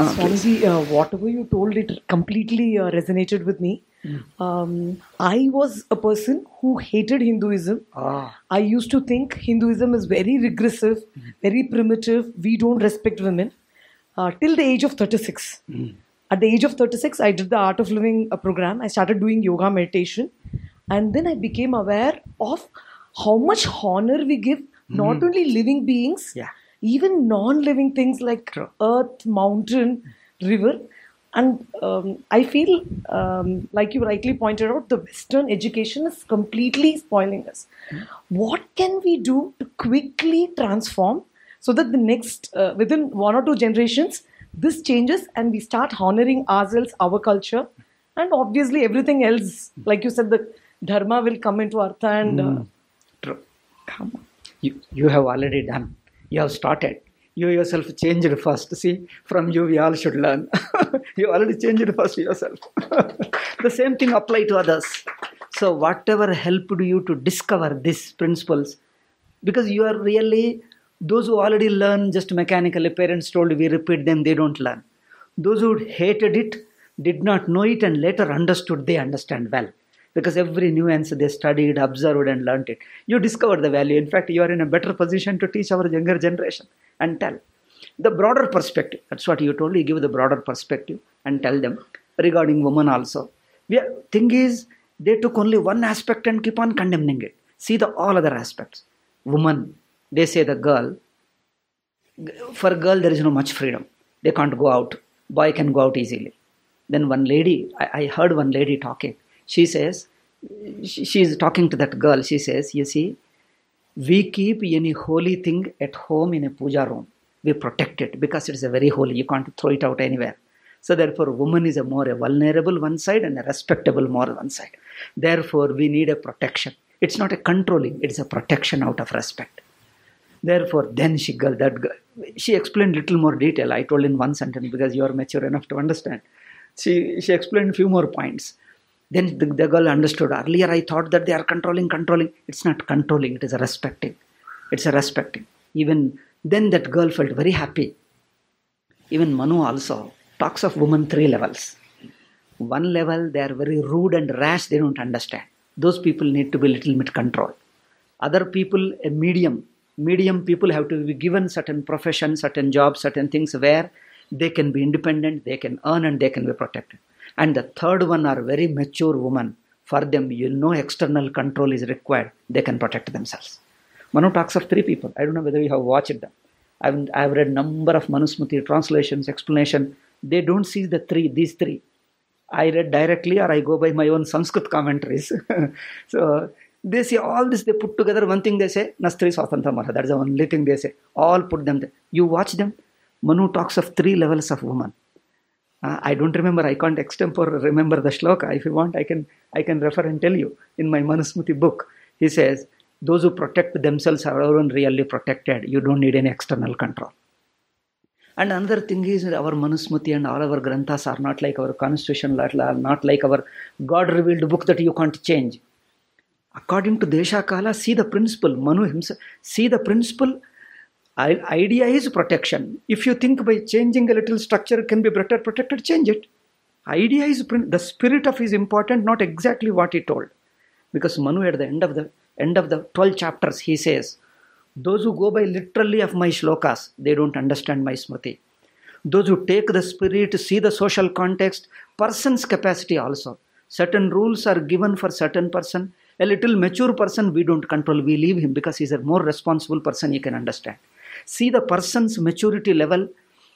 Ah, Swamiji, uh, whatever you told, it completely uh, resonated with me. Um, I was a person who hated Hinduism. Ah, I used to think Hinduism is very regressive, very primitive. We don't respect women. Uh, till the age of 36. At the age of 36, I did the Art of Living uh, program. I started doing yoga meditation. And then I became aware of how much honor we give not only living beings, Yeah. Even non living things like earth, mountain, river. And um, I feel, um, like you rightly pointed out, the Western education is completely spoiling us. What can we do to quickly transform so that the next, uh, within one or two generations, this changes and we start honoring ourselves, our culture, and obviously everything else, like you said, the dharma will come into artha and uh, true. come. You, you have already done. You have started. You yourself changed first. See, from you we all should learn. you already changed first yourself. the same thing apply to others. So whatever helped you to discover these principles, because you are really those who already learn just mechanically. Parents told we repeat them, they don't learn. Those who hated it, did not know it, and later understood, they understand well. Because every nuance they studied, observed, and learnt it. You discover the value. In fact, you are in a better position to teach our younger generation and tell. The broader perspective, that's what you told, you give the broader perspective and tell them regarding women also. Are, thing is, they took only one aspect and keep on condemning it. See the all other aspects. Woman, they say the girl, for a girl there is no much freedom they can't go out boy can go out easily then one lady i, I heard one lady talking she says she, is talking to that girl. She says you see we keep any holy thing at home in a puja room. We protect it because it is a very holy. You can't throw it out anywhere. So therefore woman is a more a vulnerable one side and a respectable more one side. Therefore we need a protection. It's not a controlling. It's a protection out of respect. Therefore, then she girl that girl, she explained little more detail. I told in one sentence because you are mature enough to understand. She she explained few more points. Then the, the girl understood. Earlier, I thought that they are controlling, controlling. It's not controlling. It is a respecting. It's a respecting. Even then, that girl felt very happy. Even Manu also talks of women three levels. One level, they are very rude and rash. They don't understand. Those people need to be little bit controlled. Other people, a medium medium people have to be given certain profession, certain jobs, certain things where they can be independent, they can earn, and they can be protected. And the third one are very mature women. For them, you know, external control is required. They can protect themselves. Manu talks of three people. I don't know whether you have watched them. I've, I've read number of Manusmriti translations, explanation. They don't see the three, these three. I read directly or I go by my own Sanskrit commentaries. so they say all this they put together one thing they say nastri swatantra marha that's the only thing they say all put them there. you watch them manu talks of three levels of woman uh, i don't remember i can't extempore remember the shloka if you want i can i can refer and tell you in my manusmriti book he says those who protect themselves are alone really protected you don't need any external control and another thing is our manusmriti and all our granthas are not like our constitution not like our god revealed book that you can't change according to Desha Kala, see the principle. Manu himself, see the principle. Idea is protection. If you think by changing a little structure can be better protected, change it. Idea is the spirit of is important, not exactly what he told. Because Manu at the end of the end of the 12 chapters, he says, those who go by literally of my shlokas, they don't understand my smriti. Those who take the spirit, see the social context, person's capacity also. Certain rules are given for certain person. A little mature person, we don't control, we leave him because he's a more responsible person, he can understand. See the person's maturity level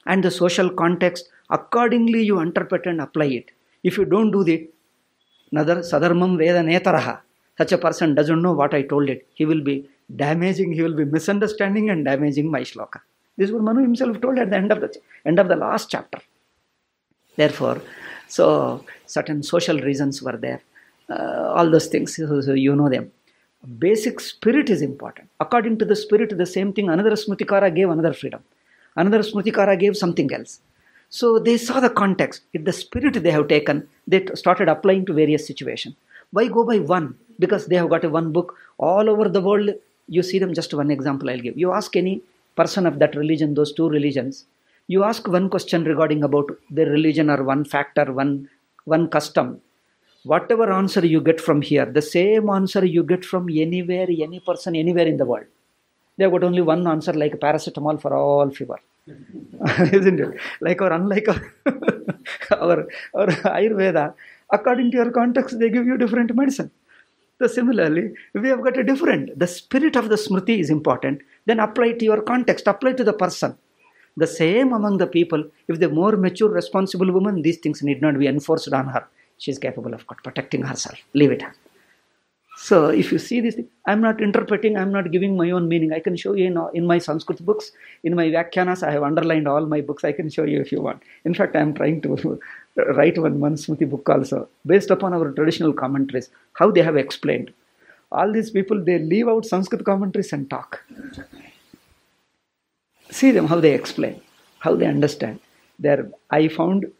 and the social context. Accordingly, you interpret and apply it. If you don't do that, sadharmam veda netaraha. Such a person doesn't know what I told it. He will be damaging, he will be misunderstanding and damaging my shloka. This is what Manu himself told at the end of the end of the last chapter. Therefore, so certain social reasons were there. Uh, all those things, so, so you know them. Basic spirit is important. According to the spirit, the same thing. Another Smritikara gave another freedom. Another Smritikara gave something else. So they saw the context. If the spirit they have taken, they started applying to various situations. Why go by one? Because they have got a one book all over the world. You see them. Just one example I'll give. You ask any person of that religion, those two religions, You ask one question regarding about their religion or one factor, one one custom. Whatever answer you get from here, the same answer you get from anywhere, any person, anywhere in the world. They've got only one answer like paracetamol for all fever. Isn't it? Like or unlike our, our, our Ayurveda, according to your context, they give you different medicine. So similarly, we have got a different. The spirit of the Smriti is important. Then apply to your context, apply to the person. The same among the people. If the more mature, responsible woman, these things need not be enforced on her. She is capable of protecting herself. Leave it. So if you see this, I'm not interpreting, I'm not giving my own meaning. I can show you in, in my Sanskrit books, in my Vyakhyanas, I have underlined all my books. I can show you if you want. In fact, I'm trying to write one Manusmriti book also, based upon our traditional commentaries, how they have explained. All these people, they leave out Sanskrit commentaries and talk. See them, how they explain, how they understand. They're, I found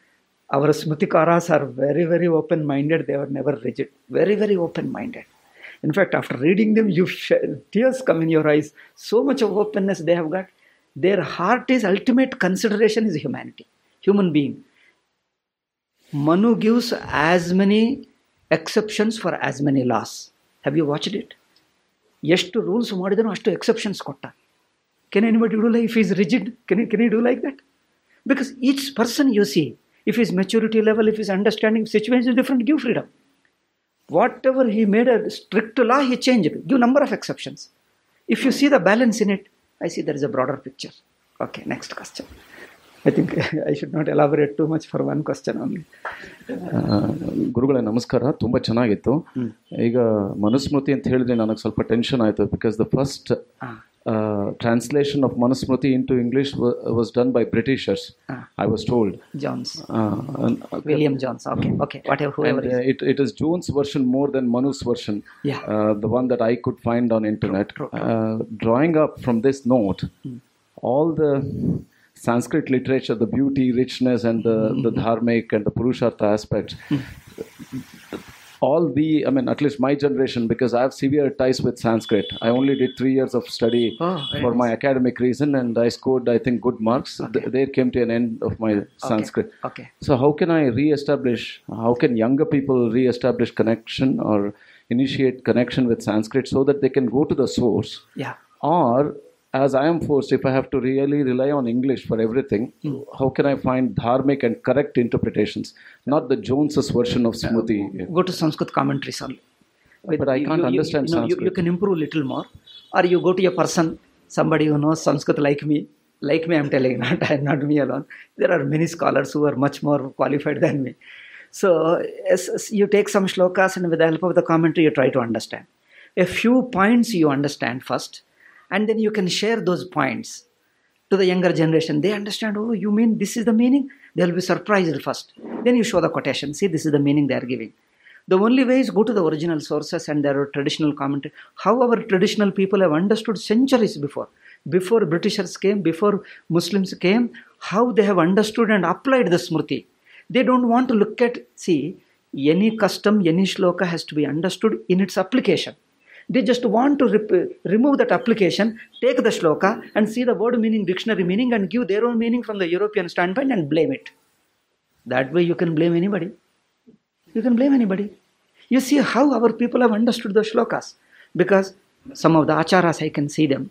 our Smritikaras are very, very open minded. They were never rigid, very, very open minded. In fact, after reading them, you tears come in your eyes. So much of openness they have got. Their heart is ultimate consideration is humanity, human being. Manu gives as many exceptions for as many laws. Have you watched it? ಎಷ್ಟು rules ಮಾಡಿದನು ಅಷ್ಟು exceptions ಕೊಟ್ಟ can anybody do like if is rigid can can you do like that because each person you see if his maturity level, if his understanding situation is different, give freedom. Whatever he made a strict law, he changed. Give number of exceptions. If you see the balance in it, I see there is a broader picture. Okay, next question. I think I should not elaborate too much for one question only. ಗುರುಗಳೇ ನಮಸ್ಕಾರ ತುಂಬ ಚೆನ್ನಾಗಿತ್ತು ಈಗ ಮನುಸ್ಮೃತಿ ಅಂತ ಹೇಳಿದ್ರೆ ನನಗೆ ಸ್ವಲ್ಪ tension ಆಯಿತು because the first uh, translation of Manusmriti into English was, was done by Britishers, ah. I was told. Jones. Uh, and, okay. William Jones. Okay, mm. okay, whatever, whoever and, is. Uh, it, it is Jones' version more than Manu's version, yeah. Uh, the one that I could find on internet. True, true, true. drawing up from this note, mm. all the Sanskrit literature, the beauty, richness, and the, mm-hmm. the hmm. dharmic and the Purushartha aspects. Mm. All the, I mean, at least my generation, because I have severe ties with Sanskrit. I only did three years of study Oh, for my academic reason, and I scored, I think, good marks. Th- there came to an end of my Sanskrit. Okay. So how can I re-establish? How can younger people re-establish connection or initiate connection with Sanskrit so that they can go to the source? Yeah. Or as I am forced, if I have to really rely on English for everything, hmm. how can I find dharmic and correct interpretations, not the Jones's version of uh, Smriti? Go to Sanskrit commentaries only. With- But I can't understand you, know, you, you can improve a little more. Or you go to a person, somebody who knows Sanskrit like me. Like me, I'm telling, not, I'm not me alone. There are many scholars who are much more qualified than me. So as, as you take some shlokas and with the help of the commentary, you try to understand. A few points you understand first, and then you can share those points to the younger generation. They understand, oh, you mean this is the meaning? They'll be surprised first. Then you show the quotation. See, this is the meaning they are giving. The only way is go to the original sources and their traditional commentary. How our traditional people have understood centuries before. Before Britishers came, before Muslims came, how they have understood and applied the Smriti. They don't want to look at, see, any custom, any shloka has to be understood in its application. They just want to remove that application, take the shloka, and see the word meaning, dictionary meaning, and give their own meaning from the European standpoint and blame it. That way, you can blame anybody. You can blame anybody. You see how our people have understood the shlokas. Because some of the acharas, I can see them.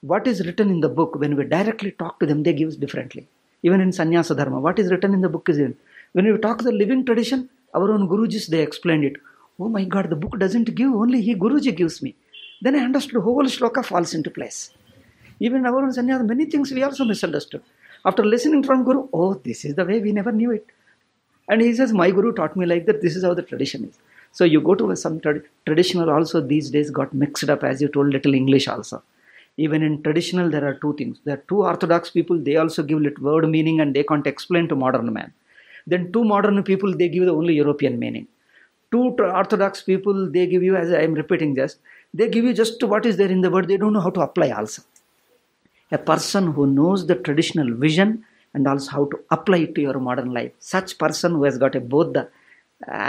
What is written in the book, when we directly talk to them, they give differently. Even in Sannyasa Dharma, what is written in the book is in. When we talk the living tradition, our own Gurujis, they explained it. Oh my God, the book doesn't give, only he Guruji gives me. Then I understood whole shloka falls into place. Even our own sannyasa, many things we also misunderstood. After listening from Guru, oh, this is the way, we never knew it. And he says, My Guru taught me like that, this is how the tradition is. So you go to some trad- traditional also these days got mixed up, as you told, little English also. Even in traditional, there are two things. There are two orthodox people, they also give lit word meaning and they can't explain to modern man. Then two modern people, they give the only European meaning. Two orthodox people, they give you, as I am repeating just, they give you just what is there in the word, they don't know how to apply also. A person who knows the traditional vision and also how to apply it to your modern life such person who has got a, both the uh,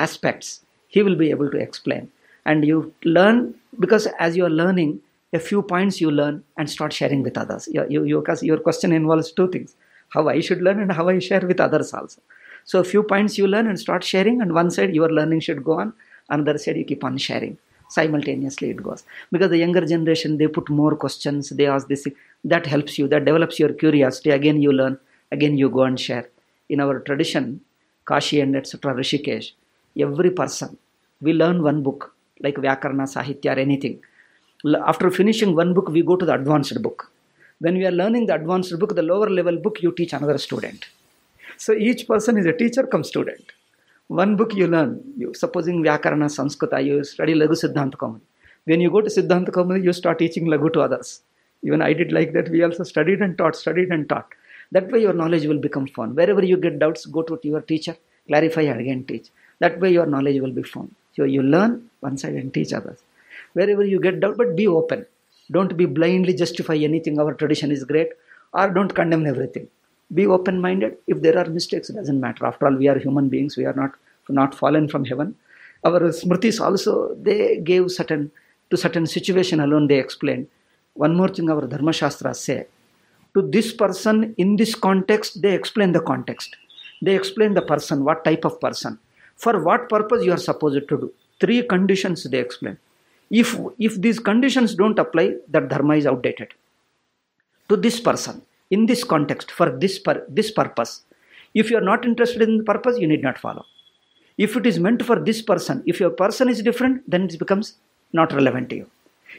aspects he will be able to explain. And you learn because as you are learning a few points you learn and start sharing with others. Your, you, you, 'cause your question involves two things how I should learn and how I share with others also. So a few points you learn and start sharing, and one side your learning should go on, another side you keep on sharing. Simultaneously it goes. Because the younger generation they put more questions, they ask this that helps you, that develops your curiosity. Again you learn, again you go and share. In our tradition, Kashi and etc. Rishikesh, every person we learn one book like Vyakarna, Sahitya, or anything. After finishing one book, we go to the advanced book. When we are learning the advanced book, the lower level book, you teach another student. So each person is a teacher come student. One book you learn. You supposing Vyakarana, Sanskrita, you study Laghu Siddhanta Kaumudi. When you go to Siddhanta Kaumudi, you start teaching Lagu to others. Even I did like that. We also studied and taught, studied and taught. That way your knowledge will become fun. Wherever you get doubts, go to your teacher, clarify again teach. That way your knowledge will be fun. So you learn one side and teach others. Wherever you get doubt, but be open. Don't be blindly justify anything. Our tradition is great, or don't condemn everything. Be open-minded. If there are mistakes, it doesn't matter. After all, we are human beings. We are not not fallen from heaven. Our smritis also they gave certain to certain situation alone. They explained. One more thing, our dharma shastras say to this person in this context they explain the context they explain the person what type of person for what purpose you are supposed to do three conditions they explain if if these conditions don't apply that dharma is outdated to this person in this context for this this purpose. If you are not interested in the purpose you need not follow. If it is meant for this person if your person is different then it becomes not relevant to you.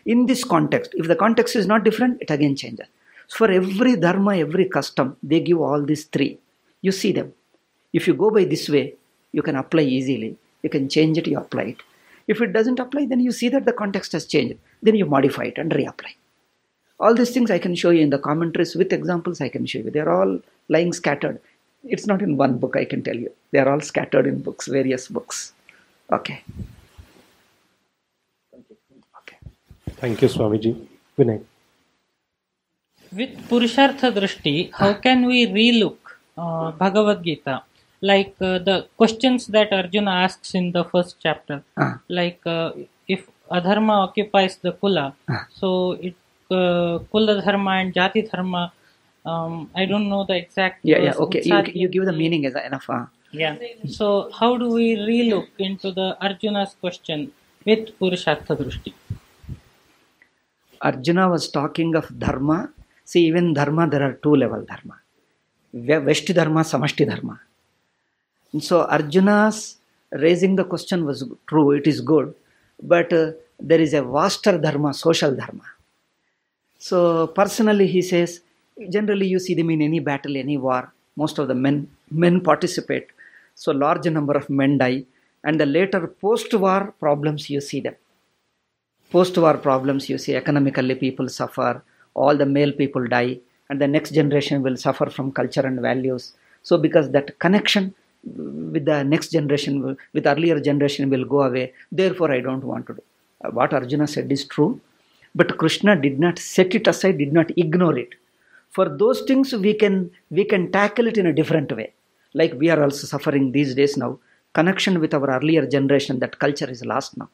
In this context if the context is not different it again changes. For every dharma every custom they give all these three. You see them. If you go by this way you can apply easily. You can change it you apply it. If it doesn't apply then you see that the context has changed. Then you modify it and reapply all these things i can show you in the commentaries with examples i can show you they're all lying scattered it's not in one book i can tell you they are all scattered in books various books okay okay Thank you, Swamiji. Vinay. with Purushartha Drishti, how can we relook uh, Bhagavad Gita? Like uh, the questions that Arjuna asks in the first chapter, Ah. like uh, if adharma occupies the kula, Ah. so it uh, kula dharma and jati dharma. Um, I don't know the exact. yeah yeah okay you, you give the meaning as enough uh, Yeah. So how do we relook into the Arjuna's question with Purushartha Drishti? Arjuna was talking of dharma. See, even dharma, there are two level dharma. Ve- Veshti dharma, samashti dharma. And so Arjuna's raising the question was true, it is good, but uh, there is a vaster dharma, social dharma. So personally, he says, generally you see them in any battle, any war. Most of the men men participate. So large number of men die, and the later post-war problems you see them. Post-war problems you see economically people suffer all the male people die and the next generation will suffer from culture and values. So because that connection with the next generation with earlier generation will go away. Therefore i don't want to do. What arjuna said is true but krishna did not set it aside did not ignore it. For those things we can we can tackle it in a different way. Like we are also suffering these days now. Connection with our earlier generation that culture is lost now.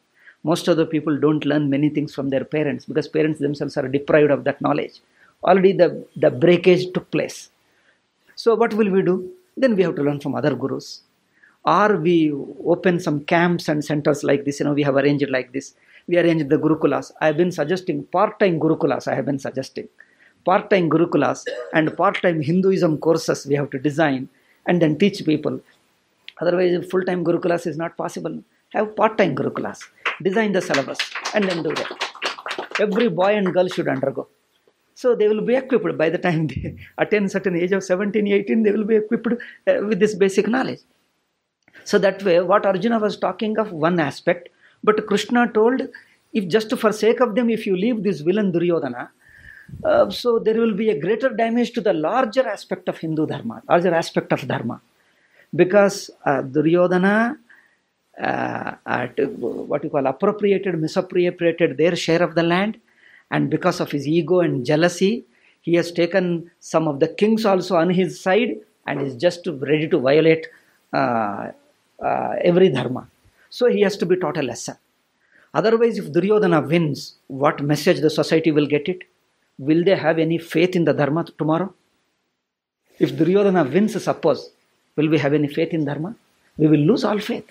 Most of the people don't learn many things from their parents because parents themselves are deprived of that knowledge. Already the the breakage took place. So what will we do? Then we have to learn from other gurus. Or we open some camps and centers like this you know we have arranged like this we arranged the gurukulas. I have been suggesting part-time gurukulas i have been suggesting. Part-time gurukulas and part-time hinduism courses we have to design and then teach people. Otherwise full-time gurukulas is not possible. Have part-time gurukulas. Design the syllabus and then do that. Every boy and girl should undergo. So they will be equipped by the time they attain certain age of 17 18 they will be equipped uh, with this basic knowledge. So that way what arjuna was talking of one aspect but krishna told if just for sake of them if you leave this villain duryodhana uh, so there will be a greater damage to the larger aspect of hindu dharma larger aspect of dharma. Because uh, duryodhana uh, at, what you call appropriated misappropriated their share of the land and because of his ego and jealousy he has taken some of the kings also on his side and is just ready to violate uh, uh, every dharma so he has to be taught a lesson otherwise if duryodhana wins what message the society will get it will they have any faith in the dharma tomorrow If Duryodhana wins, suppose, will we have any faith in Dharma? We will lose all faith.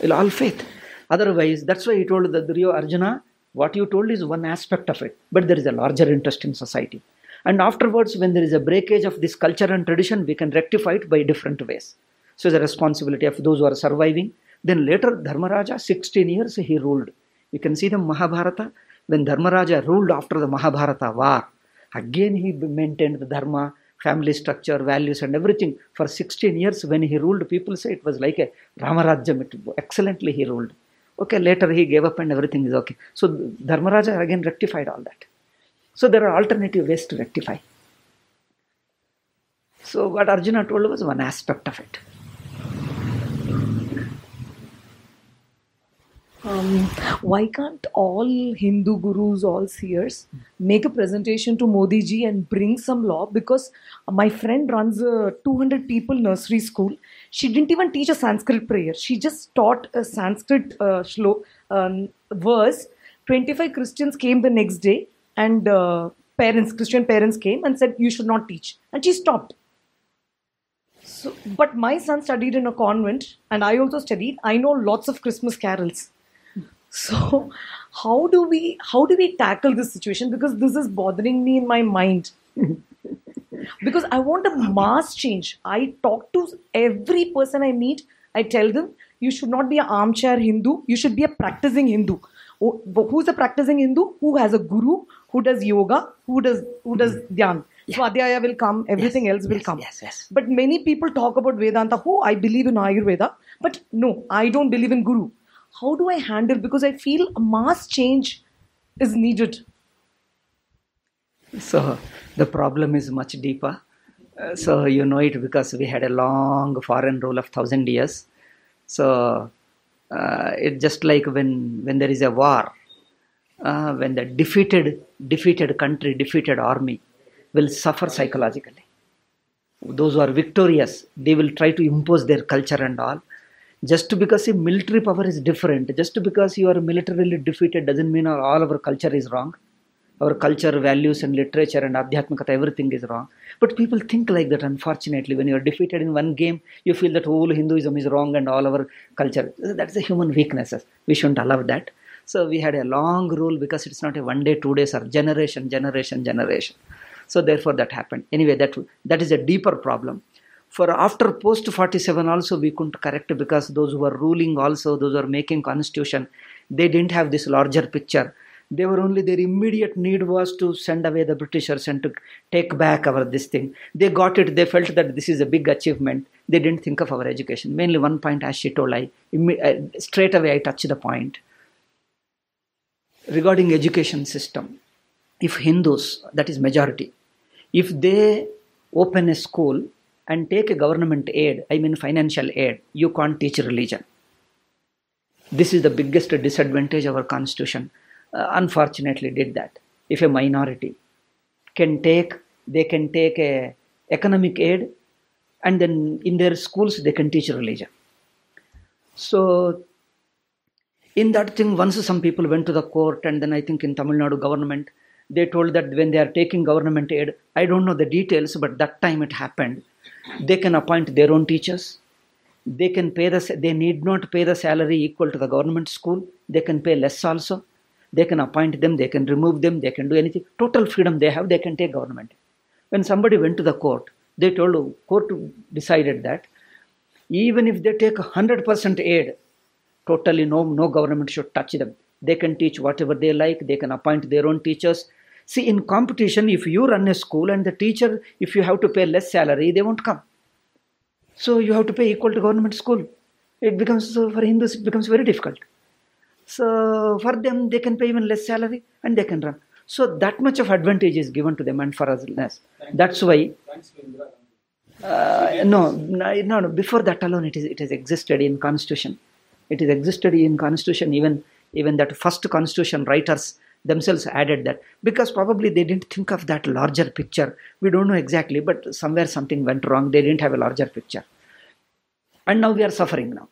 Will all faith. Otherwise, that's why he told the Duryo Arjuna, what you told is one aspect of it, but there is a larger interest in society. And afterwards, when there is a breakage of this culture and tradition, we can rectify it by different ways. So, a responsibility of those who are surviving. Then later, Dharmaraja, 16 years he ruled. You can see the Mahabharata. When Dharmaraja ruled after the Mahabharata war, again he maintained the Dharma, family structure, values, and everything. For 16 years, when he ruled, people say it was like a Ramarajyam. It, excellently he ruled. Okay, later he gave up and everything is okay. So, Dharmaraja again rectified all that. So, there are alternative ways to rectify. So, what Arjuna told was one aspect of it. Um, why can't all Hindu gurus, all seers, make a presentation to Modi ji and bring some law? Because my friend runs a 200 people nursery school. She didn't even teach a Sanskrit prayer. She just taught a Sanskrit uh, um, verse. 25 Christians came the next day, and uh, parents, Christian parents came and said, You should not teach. And she stopped. So, but my son studied in a convent, and I also studied. I know lots of Christmas carols. So, how do we how do we tackle this situation? Because this is bothering me in my mind. because I want a mass change. I talk to every person I meet. I tell them you should not be an armchair Hindu. You should be a practicing Hindu. Oh, Who's a practicing Hindu? Who has a guru? Who does yoga? Who does who does mm-hmm. dhyan? Swadhyaya will come. Everything else will yes, come. yes, yes. But many people talk about Vedanta. Oh, I believe in Ayurveda. But no, I don't believe in Guru. How do I handle? Because I feel a mass change is needed. So the problem is much deeper. Uh, so you know it because we had a long foreign rule of thousand years. So uh, it's just like when when there is a war, uh, when the defeated defeated country, defeated army will suffer psychologically. Those who are victorious, they will try to impose their culture and all. Just because a military power is different, just because you are militarily defeated doesn't mean all our culture is wrong our culture, values, and literature and adhyatmikata, everything is wrong. But people think like that, unfortunately. When you are defeated in one game, you feel that whole Hinduism is wrong and all our culture. That's a human weakness. We shouldn't allow that. So we had a long rule because it's not a one day, two days, or generation, generation, generation. So therefore that happened. Anyway, that that is a deeper problem. For after post 47 also we couldn't correct because those who were ruling also, those who are making constitution, they didn't have this larger picture. They were only their immediate need was to send away the britishers and to take back our this thing. They got it they felt that this is a big achievement. They didn't think of our education. Mainly one point as she told i uh, straight away i touched the point. Regarding education system if hindus that is majority if they open a school and take a government aid i mean financial aid you can't teach religion. This is the biggest disadvantage our constitution. Uh, unfortunately did that. If a minority can take they can take a economic aid and then in their schools they can teach religion. So in that thing once some people went to the court and then i think in tamil nadu government they told that when they are taking government aid i don't know the details but that time it happened they can appoint their own teachers. They can pay the they need not pay the salary equal to the government school. They can pay less also. They can appoint them they can remove them they can do anything. Total freedom they have they can take government. When somebody went to the court they told court decided that even if they take 100% aid totally no no government should touch them. They can teach whatever they like they can appoint their own teachers see in competition if you run a school and the teacher if you have to pay less salary they won't come so you have to pay equal to government school it becomes so for hindus it becomes very difficult so for them they can pay even less salary and they can run so that much of advantage is given to them and for us less that's why uh, no, no, no, no. Before that alone, it is it has existed in constitution. It is existed in constitution. Even even that first constitution writers themselves added that because probably they didn't think of that larger picture. We don't know exactly, but somewhere something went wrong. They didn't have a larger picture, and now we are suffering now.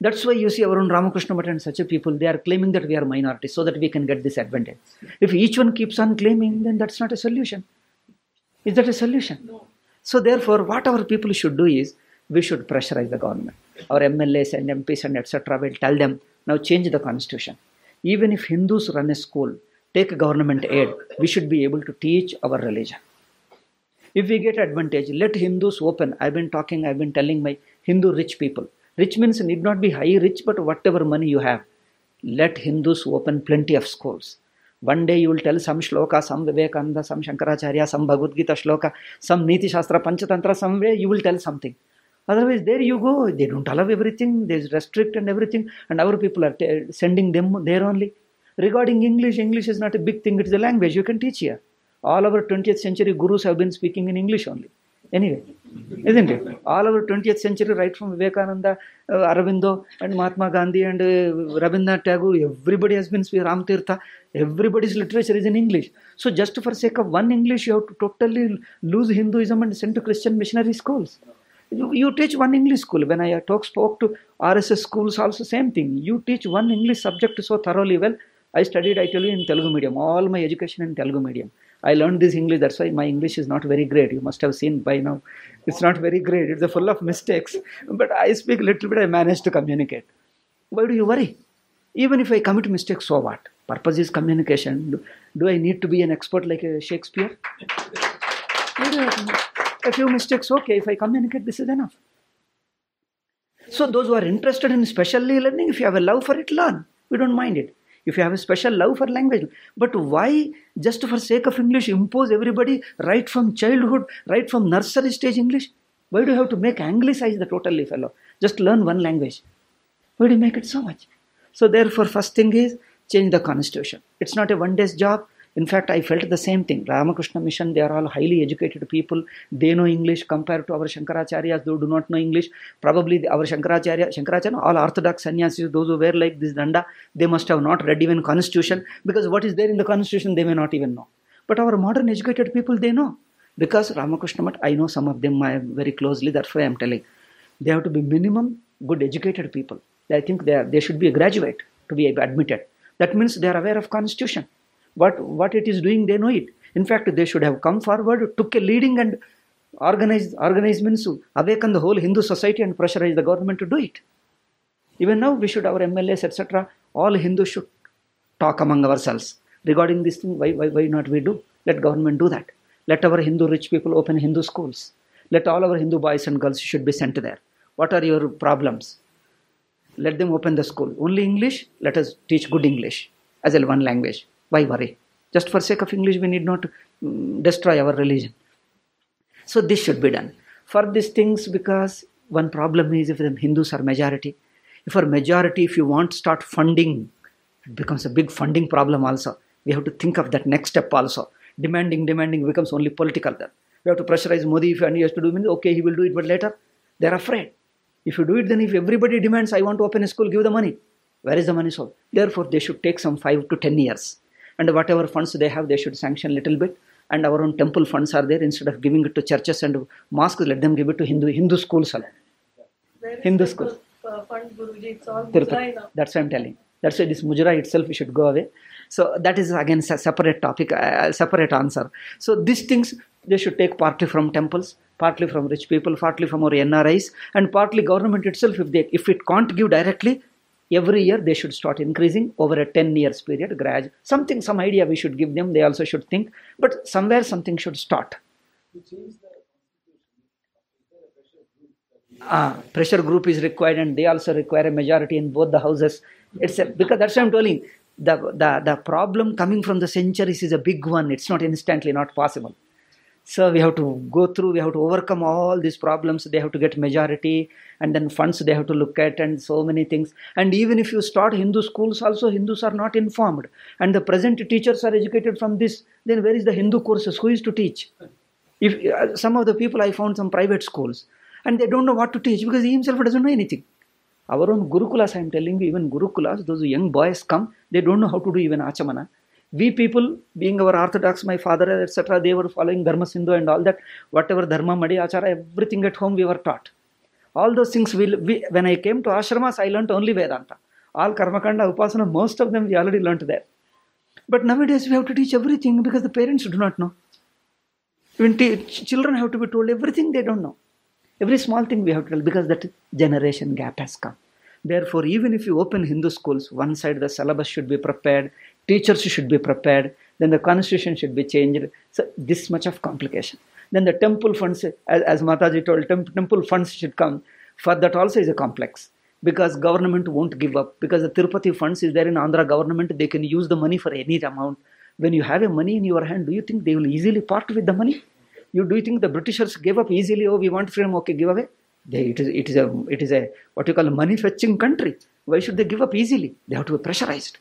That's why you see our own Ramakrishna Mutt and such a people, they are claiming that we are minority so that we can get this advantage. If each one keeps on claiming, then that's not a solution. Is that a solution? No. So therefore, what our people should do is we should pressurize the government. Our MLAs and MPs and etc. will tell them now change the constitution. Even if Hindus run a school, take government aid, we should be able to teach our religion. If we get advantage, let Hindus open. I've been talking, I've been telling my Hindu rich people. Rich means need not be high rich, but whatever money you have, let Hindus open plenty of schools. One day you will tell some shloka, some Vivekananda, some Shankaracharya, some Bhagavad Gita shloka, some Niti Shastra, Panchatantra, somewhere you will tell something. Otherwise, there you go. They don't allow everything. They restrict and everything, and our people are t- sending them there only. Regarding English, English is not a big thing. It's a language you can teach here. All our 20th century gurus have been speaking in English only. Anyway, isn't it? All our 20th century, right from Vivekananda, uh, Aravindo, and Mahatma Gandhi, and uh, Rabindranath Tagore, everybody has been speaking. Ram Tirtha, everybody's literature is in English. So, just for sake of one English, you have to totally lose Hinduism and send to Christian missionary schools. You, teach one English school. When I talk, spoke to RSS schools, also same thing. You teach one English subject so thoroughly well. I studied, I tell you, in Telugu medium. All my education in Telugu medium. I learned this English. That's why my English is not very great. You must have seen by now. It's not very great. It's full of mistakes. But I speak a little bit. I manage to communicate. Why do you worry? Even if I commit mistakes, so what? Purpose is communication. Do, do I need to be an expert like Shakespeare? A few mistakes, okay. If I communicate, this is enough. So those who are interested in specially learning, if you have a love for it, learn. We don't mind it. If you have a special love for language, but why just for sake of English impose everybody right from childhood, right from nursery stage English? Why do you have to make anglicize the totally fellow? Just learn one language. Why do you make it so much? So therefore, first thing is change the constitution. It's not a one day's job. In fact, I felt the same thing. Ramakrishna Mission, they are all highly educated people. They know English compared to our Shankaracharyas, who do not know English. Probably our Shankaracharya, Shankaracharya, all Orthodox sannyasis, those who wear like this danda, they must have not read even constitution because what is there in the constitution, they may not even know. But our modern educated people, they know. Because Ramakrishna Mat, I know some of them very closely, that's why I'm telling. They have to be minimum good educated people. I think they, are, they should be a graduate to be admitted. That means they are aware of constitution. What, what it is doing, they know it. In fact, they should have come forward, took a leading and organized, organized means awaken the whole Hindu society and pressurize the government to do it. Even now, we should, our MLAs, etc., all Hindus should talk among ourselves regarding this thing. Why, why, why not we do? Let government do that. Let our Hindu rich people open Hindu schools. Let all our Hindu boys and girls should be sent there. What are your problems? Let them open the school. Only English, let us teach good English as a one language. Why worry? Just for sake of English, we need not mm, destroy our religion. So this should be done. For these things, because one problem is if the Hindus are majority. If for majority, if you want to start funding, it becomes a big funding problem also. We have to think of that next step also. Demanding, demanding becomes only political then. We have to pressurize Modi if he has to do it, okay, he will do it, but later they're afraid. If you do it, then if everybody demands, I want to open a school, give the money. Where is the money sold? Therefore, they should take some five to ten years. And whatever funds they have, they should sanction a little bit. And our own temple funds are there. Instead of giving it to churches and mosques, let them give it to Hindu Hindu schools. alone. Hindu schools. Uh, fund Guruji, it's all. That's what I'm telling. That's why this Mujrai itself we should go away. So that is again a separate topic, uh, a separate answer. So these things they should take partly from temples, partly from rich people, partly from our NRIs, and partly government itself. If they if it can't give directly, every year they should start increasing over a 10 years period. Grad something, some idea we should give them. They also should think, but somewhere something should start. Ah, pressure group is required and they also require a majority in both the houses. It's a, because that's what I'm telling. The, the, the problem coming from the centuries is a big one. It's not instantly not possible. So we have to go through, we have to overcome all these problems. They have to get majority and then funds they have to look at and so many things. And even if you start Hindu schools also, Hindus are not informed. And the present teachers are educated from this. Then where is the Hindu courses? Who is to teach? If uh, some of the people I found some private schools and they don't know what to teach because he himself doesn't know anything. Our own Gurukulas, I am telling you, even Gurukulas, those young boys come, they don't know how to do even Achamana. We people, being our Orthodox, my father, etc., they were following Dharma Sindhu and all that, whatever Dharma, Madi, Achara, everything at home we were taught. All those things, we, we, when I came to ashramas, I learnt only Vedanta. All Karmakanda, Upasana, most of them we already learnt there. But nowadays we have to teach everything because the parents do not know. Even t- children have to be told everything they don't know. Every small thing we have to tell because that generation gap has come. Therefore, even if you open Hindu schools, one side the syllabus should be prepared, teachers should be prepared, then the constitution should be changed. So this much of complication. Then the temple funds, as, as Mataji told, temp- temple funds should come. For that also is a complex because government won't give up because the Tirupati funds is there in Andhra government. They can use the money for any amount. When you have a money in your hand, do you think they will easily part with the money? You do you think the Britishers gave up easily? Oh, we want freedom. Okay, give away. They, it is it is a it is a what you call a money fetching country. Why should they give up easily? They have to be pressurized.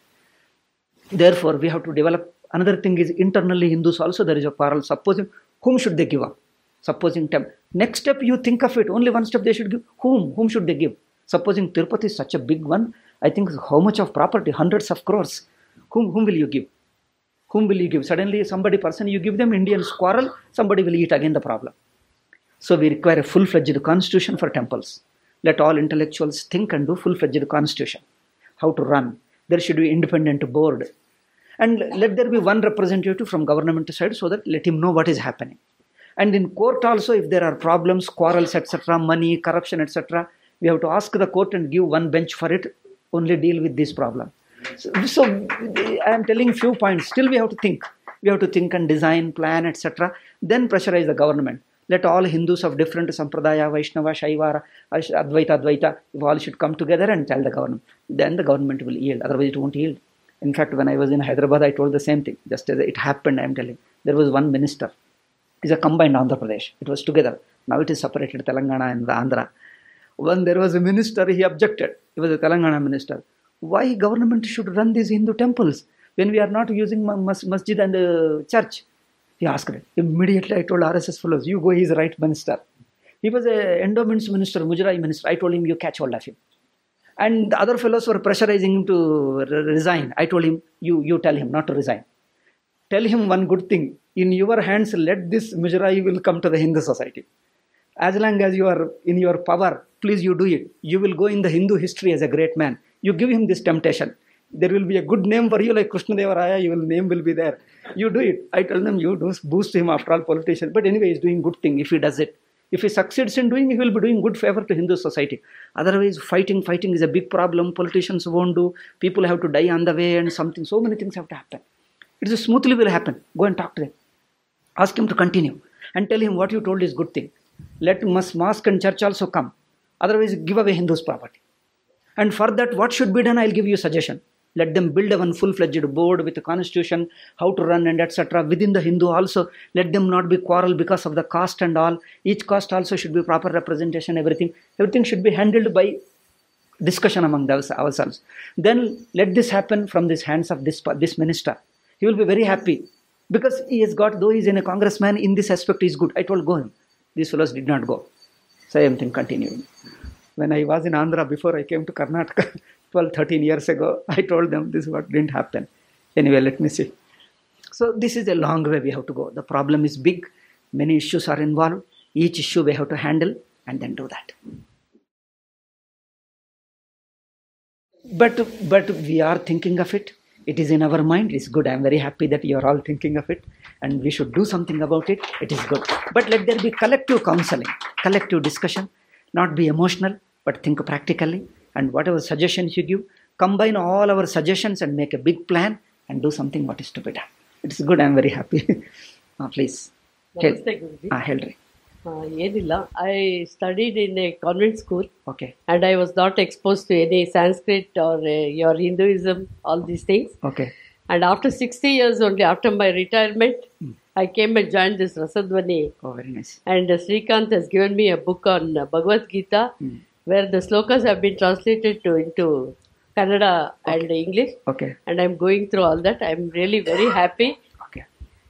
Therefore, we have to develop another thing is internally Hindus also there is a quarrel. Supposing whom should they give up? Supposing tem- next step you think of it, only one step they should give. Whom? Whom should they give? Supposing Tirupati is such a big one, I think how much of property? Hundreds of crores. Whom whom will you give? Whom will you give? Suddenly somebody person you give them Indians quarrel, somebody will eat again the problem. So we require a full-fledged constitution for temples. Let all intellectuals think and do full-fledged constitution. How to run. There should be independent board. And let there be one representative from government side so that let him know what is happening. And in court also, if there are problems, quarrels, etc., money, corruption, etc., we have to ask the court and give one bench for it, only deal with this problem. So, so I am telling few points. Still, we have to think. We have to think and design, plan, etc. Then pressurize the government. Let all Hindus of different sampradaya, Vaishnava, Shaiva, Advaita, Advaita, all should come together and tell the government. Then the government will yield. Otherwise, it won't yield. In fact, when I was in Hyderabad, I told the same thing. Just as it happened, I am telling. There was one minister. It's a combined Andhra Pradesh. It was together. Now it is separated, Telangana and the Andhra. When there was a minister, he objected. He was a Telangana minister. Why government should run these Hindu temples when we are not using mas- masjid and uh, church? He asked it. Immediately I told RSS fellows, you go, he is right minister. He was a endowments minister, Mujrai minister. I told him, you catch hold of him. And the other fellows were pressurizing him to resign. I told him, you, you tell him not to resign. Tell him one good thing. In your hands, let this Mujrai will come to the Hindu society. As long as you are in your power, please you do it. You will go in the Hindu history as a great man. You give him this temptation. There will be a good name for you, like Krishna Devaraya, your name will be there. You do it. I tell them you do boost him after all politician. But anyway, he's doing good thing if he does it. If he succeeds in doing, he will be doing good favor to Hindu society. Otherwise, fighting, fighting is a big problem. Politicians won't do. People have to die on the way, and something. So many things have to happen. It is smoothly will happen. Go and talk to them. Ask him to continue and tell him what you told is good thing. Let mos- mosque and church also come. Otherwise, give away Hindus' property. And for that, what should be done? I'll give you suggestion. Let them build a one full-fledged board with a constitution, how to run and etc. Within the Hindu also, let them not be quarrel because of the caste and all. Each caste also should be proper representation. Everything, everything should be handled by discussion among ourselves. Then let this happen from the hands of this this minister. He will be very happy because he has got. Though he is in a congressman, in this aspect he is good. I told go him. These fellows did not go. Same thing continuing. When I was in Andhra before I came to Karnataka 12, 13 years ago, I told them this is what didn't happen. Anyway, let me see. So this is a long way we have to go. The problem is big. Many issues are involved. Each issue we have to handle and then do that. But but we are thinking of it. It is in our mind. It's good. I'm very happy that you are all thinking of it, and we should do something about it. It is good. But let there be collective counseling, collective discussion. Not be emotional, but think practically And whatever suggestions you give, combine all our suggestions and make a big plan and do something what is to be done. It's good. I'm very happy. Ah, please. Hel- ನಮಸ್ತೆ ಗುರುಜಿ ah, ಹೇಳ್ರಿ ಆ, ಏನಿಲ್ಲ I studied in a convent school okay and I was not exposed to any Sanskrit or uh, your Hinduism, all these things. Okay And after 60 years only, after my retirement, I came and joined this Rasadvani. O very nice And uh, Srikanth has given me where the slokas have been translated to into Kannada okay. and English. Okay. And I'm going through all that. I'm really very happy. Okay.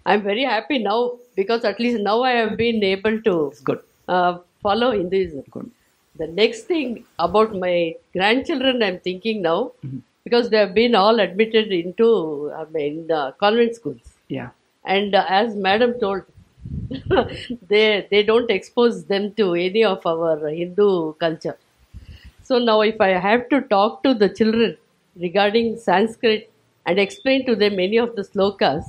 I'm very happy now because at least now I have been able to good. Uh, follow Hinduism. Good. The next thing about my grandchildren, I'm thinking now mm-hmm. because they have been all admitted into I mean, the convent schools. Yeah. And uh, as Madam told, they they don't expose them to any of our Hindu culture. So now, if I have to talk to the children regarding Sanskrit and explain to them many of the slokas,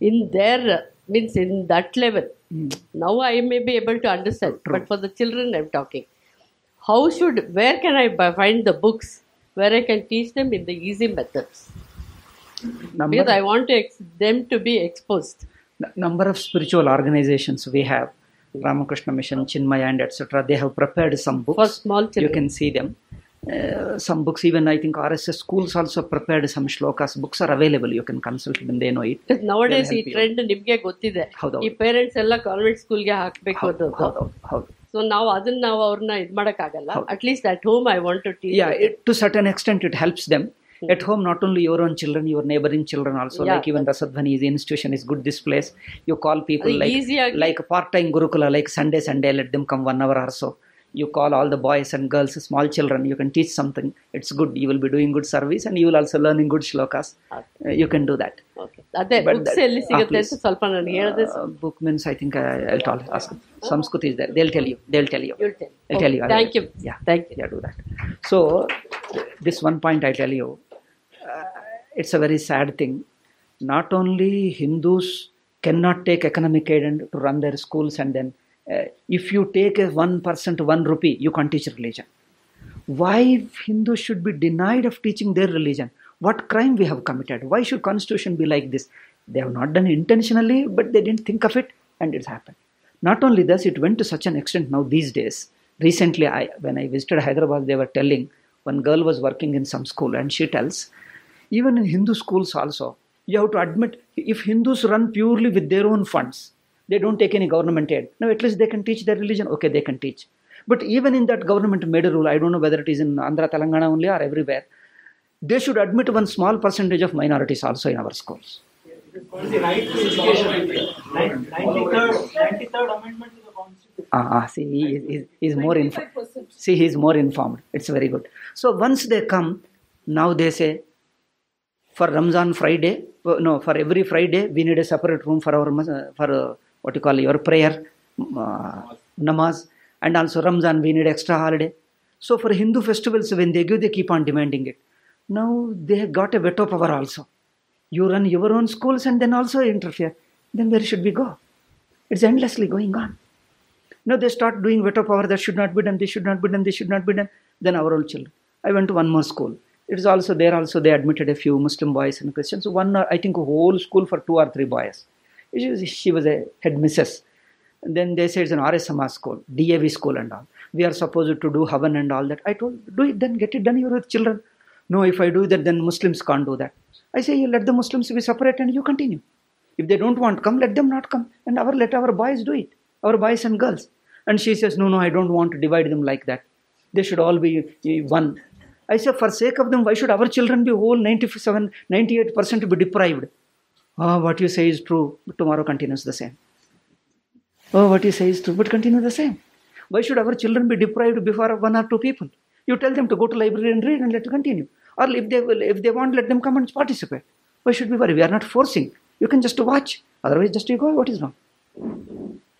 in their means in that level. Hmm. Now I may be able to understand, but for the children I'm talking. How should, where can I find the books where I can teach them in the easy methods? Number, Because I want to ex- them to be exposed. n- number of spiritual organizations we have, Ramakrishna Mission, Chinmaya, and etc. They have prepared some books. For small You can see them. Uh, some books, even I think RSS schools also prepared some shlokas. Books are available. You can consult them. They know it. Because nowadays ಈ. Trend ನಿಮ್ಗೆ ಗೊತ್ತಿದೆ. ಈ parents ಎಲ್ಲ convent ಸ್ಕೂಲ್ಗೆ ಹಾಕ್ಬೇಕು ಹೌದು, ಹೌದು. So ನಾವು ಅದನ್ನ ನಾವು ಅವ್ರನ್ನ ಇದ್ ಮಾಡಕ್ಕಾಗಲ್ಲ at least at home I want to teach it, to certain extent it helps them at home not only your own children your neighboring children also Yeah. like even rasadhani the institution is good this place you call people ಅದು like easy ಆಗಿ- like part-time gurukula like sunday sunday let them come one hour or so you call all the boys and girls small children you can teach something it's good you will be doing good service and you will also learning good shlokas Uh, you can do that ಅದೇ But books that- ಎಲ್ಲಿ ah, ಸಿಗುತ್ತೆ please. ಅಂತ ಸ್ವಲ್ಪ ನನಗೆ ಹೇಳಿದ್ರೆ Uh, book means i think I, i'll tell ask samskrit is there they'll tell you they'll tell you You'll tell. I'll tell you Okay, thank you. yeah Thank you. yeah do that so this one point i tell you uh, it's a very sad thing. Not only hindus cannot take economic aid and to run their schools and then uh, if you take a 1% 1 rupee you can't teach religion. Why hindus should be denied of teaching their religion? What crime we have committed? Why should constitution be like this? They have not done intentionally but they didn't think of it and it's happened. Not only this it went to such an extent now these days. Recently I, when i visited hyderabad they were telling one girl was working in some school and she tells even in hindu schools also you have to admit if hindus run purely with their own funds they don't take any government aid now at least they can teach their religion okay they can teach but even in that government made rule i don't know whether it is in andhra telangana only or everywhere they should admit one small percentage of minorities also in our schools the. Nin- 93rd, 93rd Amendment to the Constitution. Ah, ah, see, he is more informed. See, he is more informed. It's very good. So once they come, now they say, for Ramzan Friday, uh, no, for every Friday, we need a separate room for our uh, for uh, what you call your prayer, uh, namaz, and also Ramzan, we need extra holiday. So for Hindu festivals, when they give, they keep on demanding it. Now they have got a veto power also. You run your own schools and then also interfere. Then where should we go? It's endlessly going on. No, they start doing veto power that should not be done, this should not be done, this should not be done. Then our own children. I went to one more school. It is also there. Also, they admitted a few Muslim boys and Christians. so One, I think, a whole school for two or three boys. She was, she was a headmistress. And then they said it's an Arya Samaj school, DAV school, and all. We are supposed to do Havan and all that. I told, do it then, get it done. You're with children. No, if I do that, then Muslims can't do that. I say, you let the Muslims be separate and you continue. If they don't want to come, let them not come. And our let our boys do it. Our boys and girls. And she says, No, no, I don't want to divide them like that. They should all be eh, one. I say, for sake of them, why should our children be whole 97, 98% be deprived? Ah, what you say is true, but tomorrow continues the same. Oh, what you say is true, but continue the same. Why should our children be deprived before one or two people? You tell them to go to library and read and let them continue. Or if they will, if they want, let them come and participate. Why should we worry? We are not forcing. You can just watch. Otherwise, just you go. What is wrong?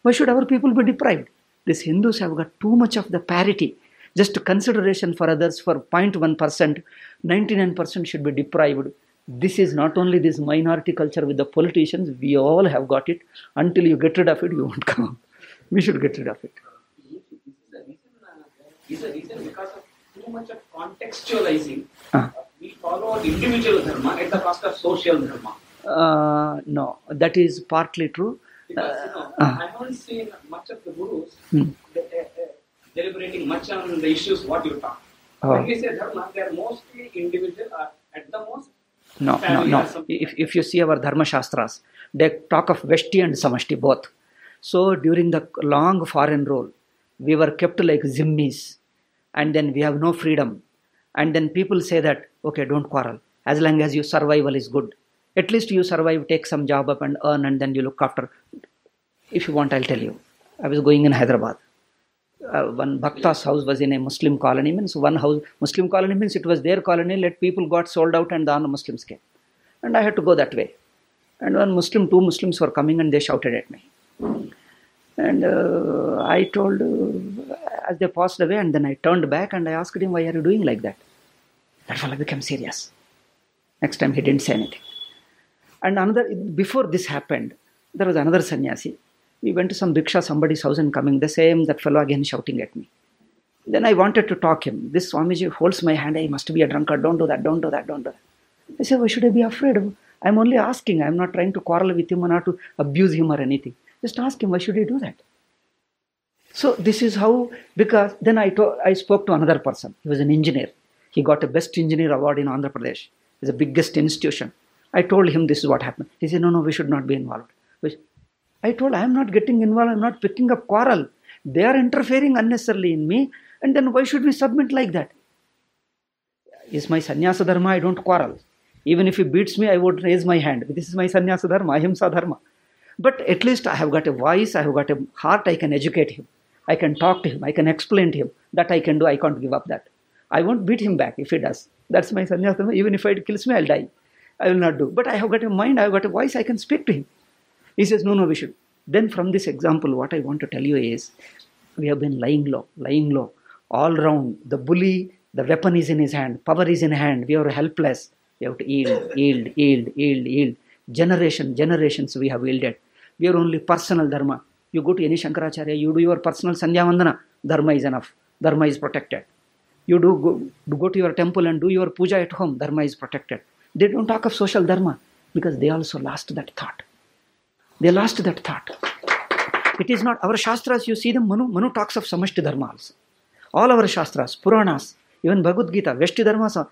Why should our people be deprived? These Hindus have got too much of the parity. Just consideration for others for 0.1%, 99% should be deprived. This is not only this minority culture with the politicians, we all have got it. Until you get rid of it, you won't come out. We should get rid of it. is the reason because of too much of contextualizing. Ah. We follow individual dharma at the cost of social dharma. Uh, no, that is partly true. Because you know, ah. I haven't seen much of the gurus Hmm. De- uh, uh, deliberating much on the issues what you talk. Oh. When we say dharma, they are mostly individual or at the most No, no, no. If, if you see our Dharma Shastras, they talk of Vyashti and Samashti both. So during the long foreign rule, we were kept like zimmis, and then we have no freedom. And then people say that, okay, don't quarrel. As long as your survival is good. At least you survive, take some job up and earn, and then you look after. If you want, I'll tell you. I was going in Hyderabad. Uh, one Bhakta's house was in a Muslim colony, means one house, Muslim colony means it was their colony, let people got sold out and the Muslims came. And I had to go that way. And one Muslim, two Muslims were coming and they shouted at me. And uh, I told, uh, as they passed away, and then I turned back and I asked him, Why are you doing like that? That fellow became serious. Next time he didn't say anything. And another, before this happened, There was another sannyasi. We went to some Bhiksha, somebody's house and coming, the same, that fellow again shouting at me. Then I wanted to talk him. This Swamiji holds my hand, I must be a drunkard, don't do that, don't do that, don't do that. I said, why should I be afraid? I'm only asking, I'm not trying to quarrel with him or not to abuse him or anything. Just ask him, why should he do that? So this is how, because then I, to, I spoke to another person. He was an engineer. He got a best engineer award in Andhra Pradesh. It's the biggest institution. I told him this is what happened. He said, no, no, we should not be involved. I told, I am not getting involved. I'm not picking up quarrel. They are interfering unnecessarily in me. And then why should we submit like that? Is my sannyasa dharma? I don't quarrel. Even if he beats me, I would raise my hand. This is my sannyasa dharma, ahimsa dharma. But at least I have got a voice, I have got a heart, I can educate him. I can talk to him, I can explain to him. That I can do, I can't give up that. I won't beat him back if he does. That's my sannyasa dharma. Even if it kills me, I'll die. I will not do. But I have got a mind, I have got a voice, I can speak to him. He says, No, no, we should. Then, from this example, what I want to tell you is we have been lying low, lying low, all round. The bully, the weapon is in his hand, power is in hand. We are helpless. We have to yield, yield, yield, yield, yield. Generation, generations we have yielded. We are only personal dharma. You go to any Shankaracharya, you do your personal Sandhya Vandana, dharma is enough. Dharma is protected. You do go, go to your temple and do your puja at home, dharma is protected. They don't talk of social dharma because they also lost that thought. They lost that thought. It is not our Shastras, you see them, Manu, Manu talks of Samashti Dharma also. All our Shastras, Puranas, even Bhagavad Gita, Vyashti Dharma,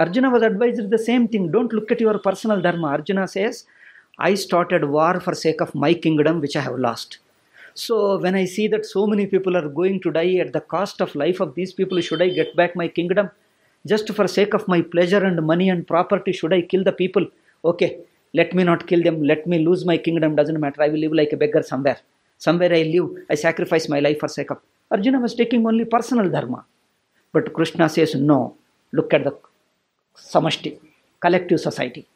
Arjuna was advised the same thing. Don't look at your personal Dharma. Arjuna says, I started war for sake of my kingdom, which I have lost. So when I see that so many people are going to die at the cost of life of these people, should I get back my kingdom? Just for sake of my pleasure and money and property, should I kill the people? Okay, let me not kill them. Let me lose my kingdom. Doesn't matter. I will live like a beggar somewhere. Somewhere I live. I sacrifice my life for sake of. Arjuna was taking only personal dharma. But Krishna says, no. Look at the samashti, collective society.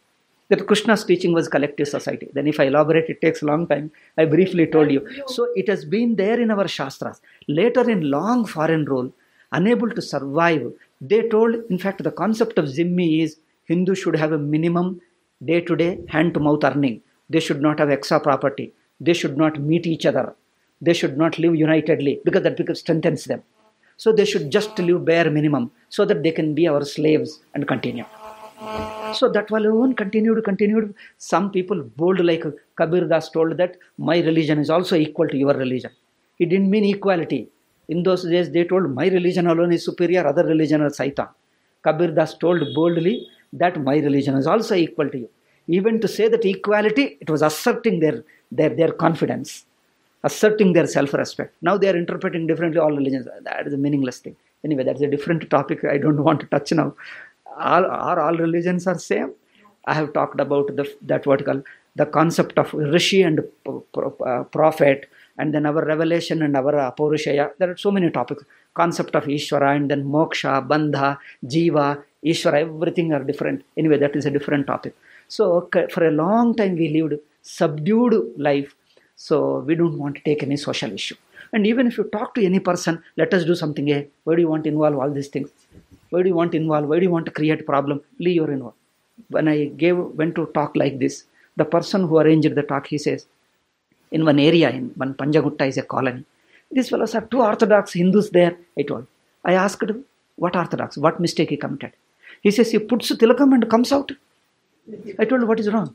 That Krishna's teaching was collective society. Then, if I elaborate, it takes a long time. I briefly told you. So, it has been there in our Shastras. Later, in long foreign rule, unable to survive, they told, in fact, the concept of Zimmi is Hindu should have a minimum day to day, hand to mouth earning. They should not have extra property. They should not meet each other. They should not live unitedly because that strengthens them. So they should just live bare minimum so that they can be our slaves and continue. So that alone continued, continued. Some people bold like Kabir Das told that my religion is also equal to your religion. He didn't mean equality. In those days, they told my religion alone is superior, other religion are Saitan. Kabir Das told boldly that my religion is also equal to you. Even to say that equality, it was asserting their, their, their confidence, asserting their self respect. Now they are interpreting differently all religions. That is a meaningless thing. Anyway, that's a different topic I don't want to touch now. All, are all religions are same? I have talked about the, that call the concept of rishi and uh, prophet, and then our revelation and our apaurusheya. There are so many topics. Concept of Ishvara and then moksha, bandha, jiva, Ishvara, everything are different. Anyway, that is a different topic. So for a long time we lived subdued life. So we don't want to take any social issue. And even if you talk to any person, let us do something. Hey, why do you want to involve all these things? Why do you want to involve? Why do you want to create problem? Leave your involve. When I gave went to talk like this, the person who arranged the talk, he says, in one area, in one Panjagutta is a colony. These fellows are two Orthodox Hindus there. I told. I asked what Orthodox? What mistake he committed? He says he puts tilakam and comes out. I told him, what is wrong?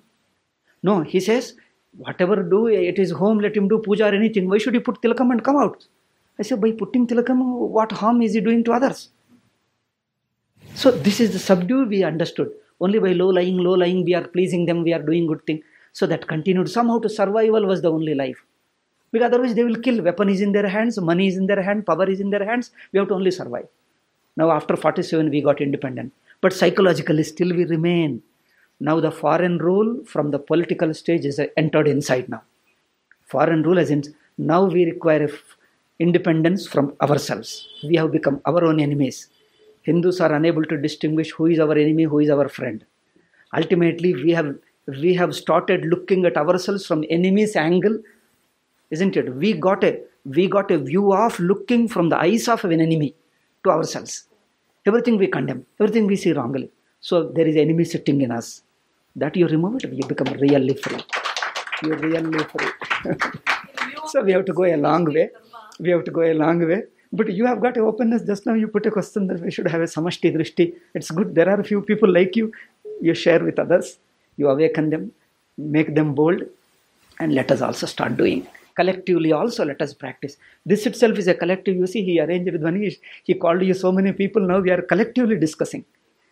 No, he says, whatever do, it is home, let him do puja or anything. Why should he put tilakam and come out? I said, by putting tilakam, what harm is he doing to others? So this is the subdue we understood. Only by low lying, low lying, we are pleasing them, we are doing good thing. So that continued. Somehow to survival was the only life. Because otherwise they will kill. Weapon is in their hands, money is in their hand, power is in their hands. We have to only survive. Now after 47 we got independent. But psychologically still we remain. Now the foreign rule from the political stage is entered inside now. Foreign rule as in now we require independence from ourselves. We have become our own enemies. Hindus are unable to distinguish who is our enemy, who is our friend. Ultimately, we have we have started looking at ourselves from enemy's angle, isn't it? We got a we got a view of looking from the eyes of an enemy to ourselves. Everything we condemn, everything we see wrongly. So there is enemy sitting in us. That you remove it, you become really free. You're really free. so we have to go a long way. We have to go a long way. But you have got openness. Just now you put a question that we should have a samashti drishti. It's good. There are a few people like you. You share with others. You awaken them, make them bold, and let us also start doing. Collectively, also let us practice. This itself is a collective. You see, he arranged with Dhvani. He called you so many people. Now we are collectively discussing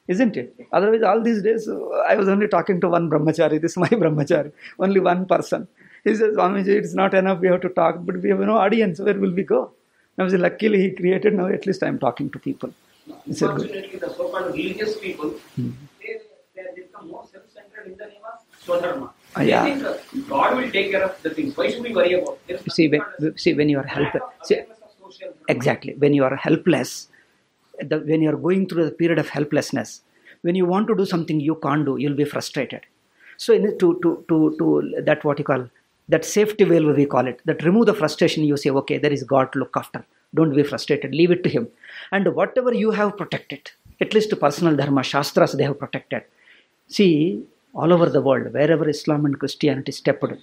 isn't it? Otherwise, all these days, I was only talking to one brahmachari. This is my brahmachari, only one person. He says, Swamiji, it's not enough. We have to talk, but we have no audience. Where will we go? Now, luckily, he created. Now, at least I am talking to people. Unfortunately, the so-called religious people, hmm. they, they have become more self-centered in the name of Swadharma. Ah, yeah. God will take care of the things. Why should we worry about? See, when, see, when you are helpless, see, awareness of social dharma. exactly when you are helpless, the, when you are going through the period of helplessness, when you want to do something you can't do, you'll be frustrated. So, in to to to to that what you call that safety valve we call it that remove the frustration. You say, okay, there is God to look after. Don't be frustrated. Leave it to Him. And whatever you have protected, at least to personal dharma, shastras they have protected. See, all over the world, wherever Islam and Christianity stepped,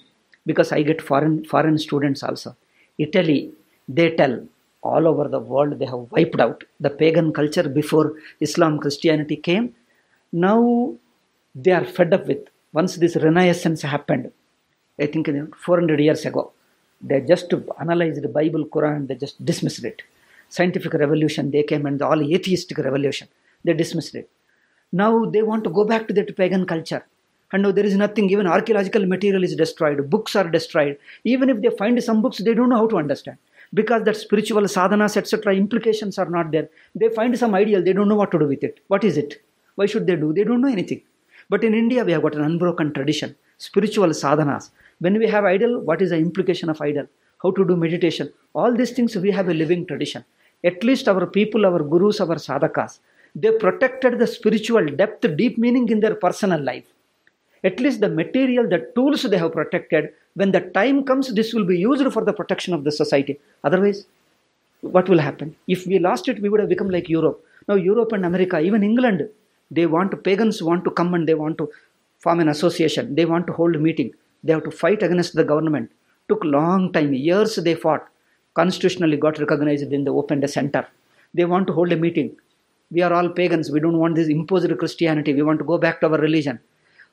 because I get foreign foreign students also. Italy, they tell all over the world they have wiped out the pagan culture before Islam Christianity came. Now they are fed up with. Once this renaissance happened, I think 400 years ago, they just analyzed the Bible, Quran, they just dismissed it. Scientific revolution, they came and all atheistic revolution, they dismissed it. Now they want to go back to that pagan culture. And there is nothing, even archaeological material is destroyed, books are destroyed. Even if they find some books, they don't know how to understand. Because that spiritual sadhanas, etc., implications are not there. They find some ideal, they don't know what to do with it. What is it? Why should they do? They don't know anything. But in India, we have got an unbroken tradition, spiritual sadhanas. When we have idol, what is the implication of idol? How to do meditation? All these things, we have a living tradition. At least our people, our gurus, our sadhakas, they protected the spiritual depth, deep meaning in their personal life. At least the material, the tools they have protected, when the time comes, this will be used for the protection of the society. Otherwise, what will happen? If we lost it, we would have become like Europe. Now, Europe and America, even England, they want pagans want to come and they want to form an association. They want to hold a meeting. They have to fight against the government. Took long time, years they fought. Constitutionally got recognized in the opened center. They want to hold a meeting. We are all pagans. We don't want this imposed Christianity. We want to go back to our religion.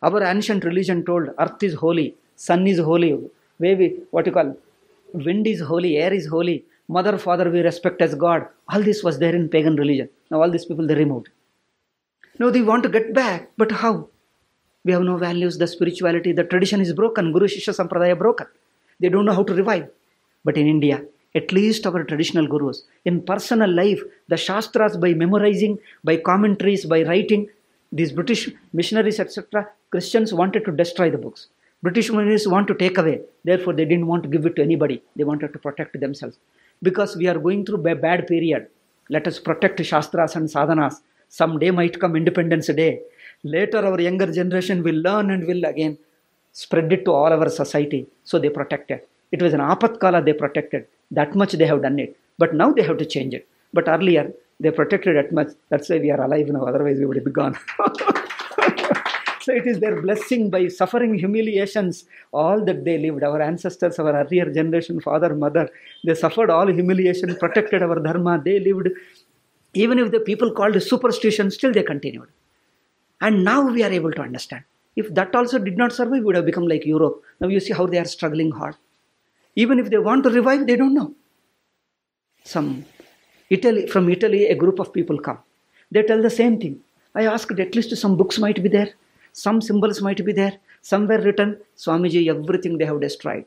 Our ancient religion told earth is holy, sun is holy, way we, what you call, wind is holy, air is holy, mother, father we respect as God. All this was there in pagan religion. Now all these people they removed. Now they want to get back, but how? We have no values, the spirituality, the tradition is broken, Guru Shishya Sampradaya broken. They don't know how to revive. But in India, at least our traditional gurus, in personal life, the Shastras by memorizing, by commentaries, by writing, these British missionaries, etc., Christians wanted to destroy the books. British missionaries want to take away. Therefore, they didn't want to give it to anybody. They wanted to protect themselves. Because we are going through a bad period. Let us protect Shastras and sadhanas. Someday might come Independence Day. Later, our younger generation will learn and will again spread it to all our society. So they protected. It was an apatkala they protected. That much they have done it. But now they have to change it. But earlier, they protected that much. That's why we are alive now. Otherwise, we would be gone. so it is their blessing by suffering humiliations, all that they lived. Our ancestors, our earlier generation, father, mother, they suffered all humiliation, protected our dharma. They lived. Even if the people called superstition, still they continued. And now we are able to understand. If that also did not survive, we would have become like Europe. Now you see how they are struggling hard. Even if they want to revive, they don't know. Some Italy, from Italy, a group of people come. They tell the same thing. I asked at least some books might be there, some symbols might be there, somewhere written, Swamiji, everything they have destroyed.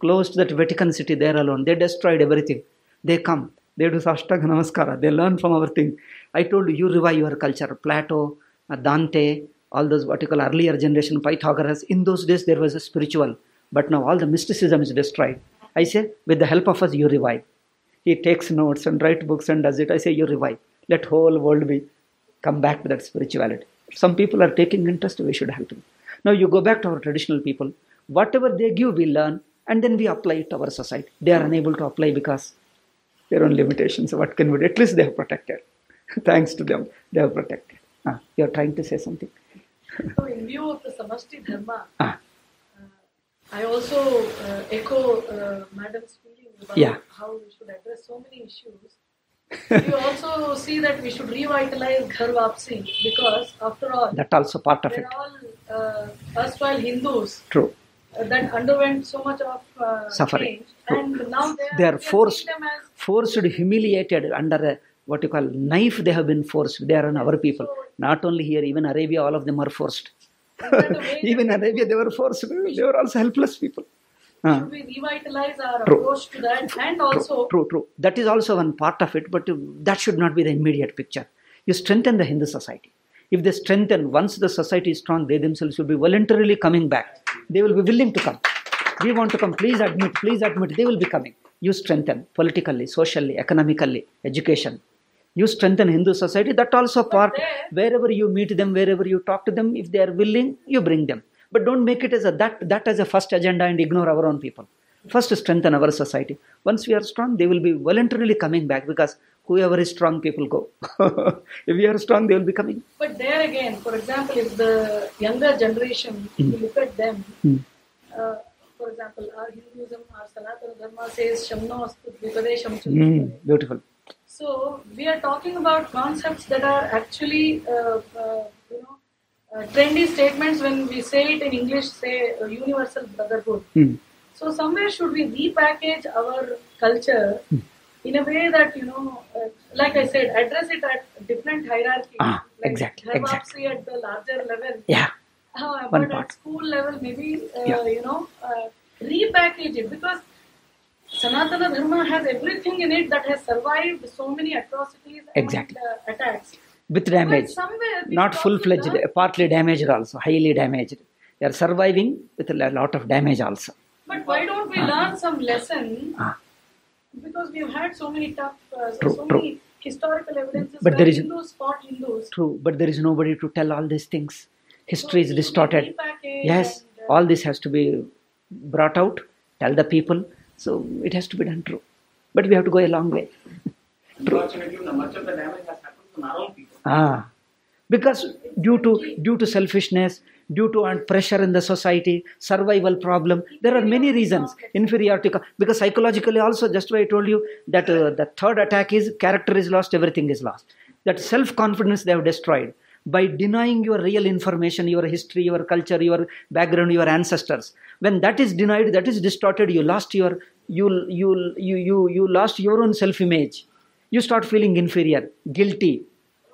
Close to that Vatican city there alone, they destroyed everything. They come, they do Sashtanga Namaskara, they learn from our thing. I told you, you revive your culture. Plato, uh, Dante, all those what you call earlier generation, Pythagoras, in those days there was a spiritual, but now all the mysticism is destroyed. I say, with the help of us, you revive. He takes notes and writes books and does it. I say, you revive. Let whole world be come back to that spirituality. Some people are taking interest, we should help them. Now you go back to our traditional people. Whatever they give, we learn, and then we apply it to our society. They are unable to apply because their own limitations. What can we do? At least they have protected. Thanks to them, they have protected. Ah, you are trying to say something. So, in view of the Samashti Dharma, Ah, I also uh, echo uh, Madam's feeling about Yeah. how we should address so many issues. we also see that we should revitalize Ghar Wapsi because, after all, That also part of it. all uh, erstwhile Hindus True. uh, that underwent so much of uh, Suffering. change, and now they are, They are forced, forced, humiliated under a what you call knife. They have been forced. They are on our people. Not only here, even Arabia, all of them are forced. Even Arabia, they were forced. They were also helpless people. Ah. should we revitalize our True. approach to that, and also True, true, true. That is also one part of it, but uh, that should not be the immediate picture. You strengthen the Hindu society. If they strengthen, once the society is strong, they themselves will be voluntarily coming back. They will be willing to come. We want to come. Please admit, please admit. They will be coming. You strengthen politically, socially, economically, education. You strengthen Hindu society. That also part. Wherever you meet them, wherever you talk to them, if they are willing, you bring them. But don't make it as a that that as a first agenda and ignore our own people. First, strengthen our society. Once we are strong, they will be voluntarily coming back because whoever is strong, people go. if we are strong, they will be coming. But there again, for example, if the younger generation, if you look at them, Hmm. uh, for example, our Hinduism, our Sanatana Dharma says Shamno Astu Dvipade Shamchu. Mm, beautiful. So we are talking about concepts that are actually, uh, uh, you know, uh, trendy statements when we say it in English, say uh, universal brotherhood. Mm. So somewhere should we repackage our culture Hmm. in a way that you know, uh, like I said, address it at different hierarchies. Ah, like exactly, exactly. at the larger level. Yeah. Uh, but part. at school level, maybe uh, Yeah. you know, uh, repackage it because Sanatana Dharma has everything in it that has survived so many atrocities Exactly. and uh, attacks. With damage. Not full fledged, partly damaged also, highly damaged. They are surviving with a lot of damage also. But why don't we learn some lesson? Ah. Because we've had so many tough, uh, so, True, so true. many historical evidences But there is- Hindus fought Hindus. True, but there is nobody to tell all these things. History is distorted. Yes, and, uh, all this has to be brought out, tell the people. So it has to be done true. But we have to go a long way. Unfortunately, much of the damage has happened from our own people. Ah, because due to due to selfishness, due to pressure in the society, survival problem, there are many reasons. Inferiority, because psychologically also, just why I told you that uh, the third attack is character is lost, everything is lost. That self confidence they have destroyed by denying your real information, your history, your culture, your background, your ancestors. When that is denied, that is distorted. You lost your you you you you you lost your own self image. You start feeling inferior, guilty,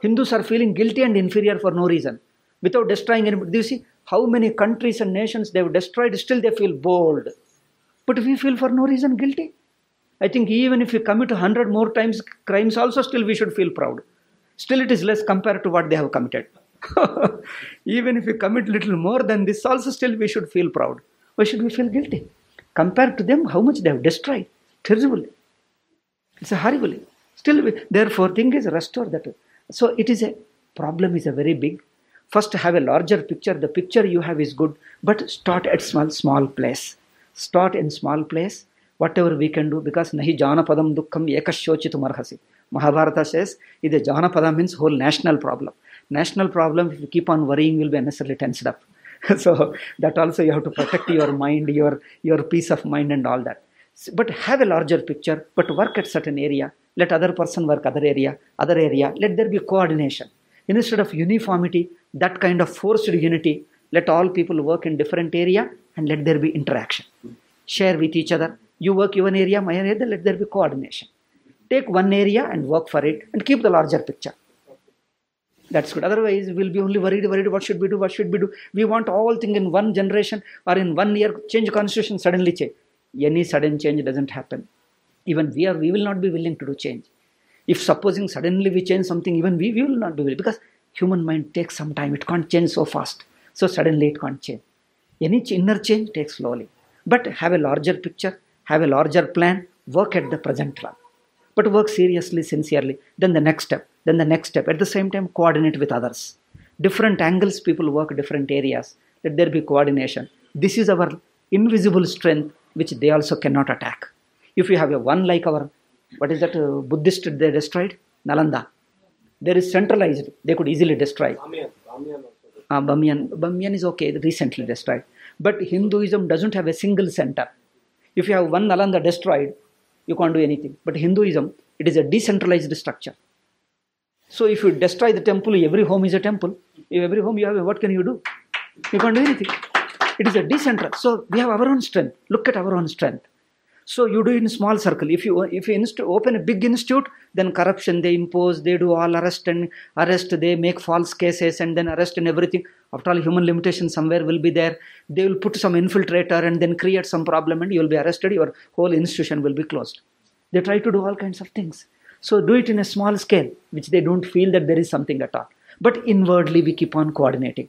Hindus are feeling guilty and inferior for no reason without destroying anybody. Do you see how many countries and nations they have destroyed? Still, they feel bold. But we feel for no reason guilty. I think even if we commit hundred more times crimes, also still we should feel proud. Still, it is less compared to what they have committed. even if we commit little more than this, also still we should feel proud. Why should we feel guilty? Compared to them, how much they have destroyed? Terribly. It's a horrible. Still, therefore, thing is restore that. So it is a problem is a very big. First, have a larger picture. The picture you have is good, but start at small, small place. Start in small place. Whatever we can do, because nahi janapadam dukkham ekashochitum arhasi. Mahabharata says, the janapada means whole national problem. National problem, if you keep on worrying, will be unnecessarily tensed up. so that also you have to protect your mind, your your peace of mind, and all that. But have a larger picture but work at certain area. Let other person work other area other area. Let there be coordination. Instead of uniformity that kind of forced unity let all people work in different area and let there be interaction. Share with each other. You work your area my area let there be coordination. Take one area and work for it and keep the larger picture that's good. Otherwise we'll be only worried worried what should we do what should we do? We want all thing in one generation or in one year change constitution suddenly change. Any sudden change doesn't happen. Even we are we will not be willing to do change. If supposing suddenly we change something even we, we will not be willing because human mind takes some time. It can't change so fast. So suddenly it can't change. Any inner change takes slowly. But have a larger picture have a larger plan work at the present one but work seriously sincerely. Then the next step then the next step at the same time coordinate with others. Different angles people work different areas. Let there be coordination. This is our invisible strength which they also cannot attack. If you have a one like our what is that uh, buddhist they destroyed? Nalanda. There is centralized. They could easily destroy. Uh, Bamiyan, Bamiyan is okay, recently destroyed. But Hinduism doesn't have a single center. If you have one Nalanda destroyed, you can't do anything. But Hinduism, it is a decentralized structure. So if you destroy the temple, every home is a temple. If every home you have, what can you do? You can't do anything. It is a decentral. So we have our own strength. Look at our own strength. So you do it in small circle. If you if you inst- open a big institute, then corruption they impose, they do all arrest and arrest, they make false cases and then arrest and everything. After all, human limitation somewhere will be there. They will put some infiltrator and then create some problem and you will be arrested. Your whole institution will be closed. They try to do all kinds of things. So do it in a small scale, which they don't feel that there is something at all. But inwardly we keep on coordinating.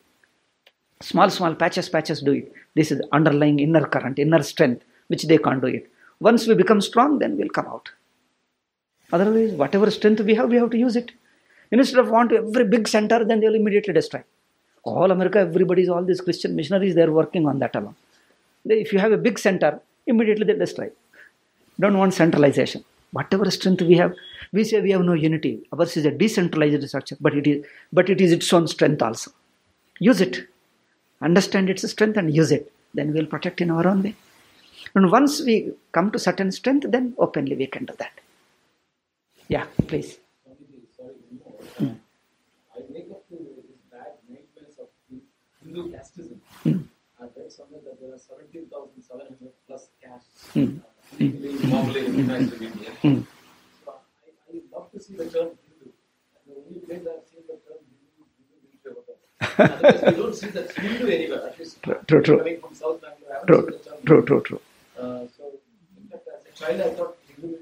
Small, small patches, patches do it. This is underlying inner current, inner strength, which they can't do it. Once we become strong, then we'll come out. Otherwise, whatever strength we have, we have to use it. Instead of want every big center, then they will immediately destroy. All America, everybody's all these Christian missionaries, they're working on that alone. If you have a big center, immediately they'll destroy. Don't want centralization. Whatever strength we have, we say we have no unity. Ours is a decentralized structure, but it is but it is its own strength also. Use it. Understand its strength and use it. Then we'll protect in our own way. And once we come to certain strength, then openly we can do that. Yeah, please. Hmm. I up bad of Hindu casteism. Hmm. I read somewhere that there are 17,700 plus castes Hmm. So I, I love to see the term Hindu. And the only place I've seen the term Hindu is Hindu military. Otherwise, we don't see that Hindu anywhere. At least True, true, true. coming from South Bangalore, I True, seen the term true, true, true. uh, so, in fact, as a child, I thought Hindu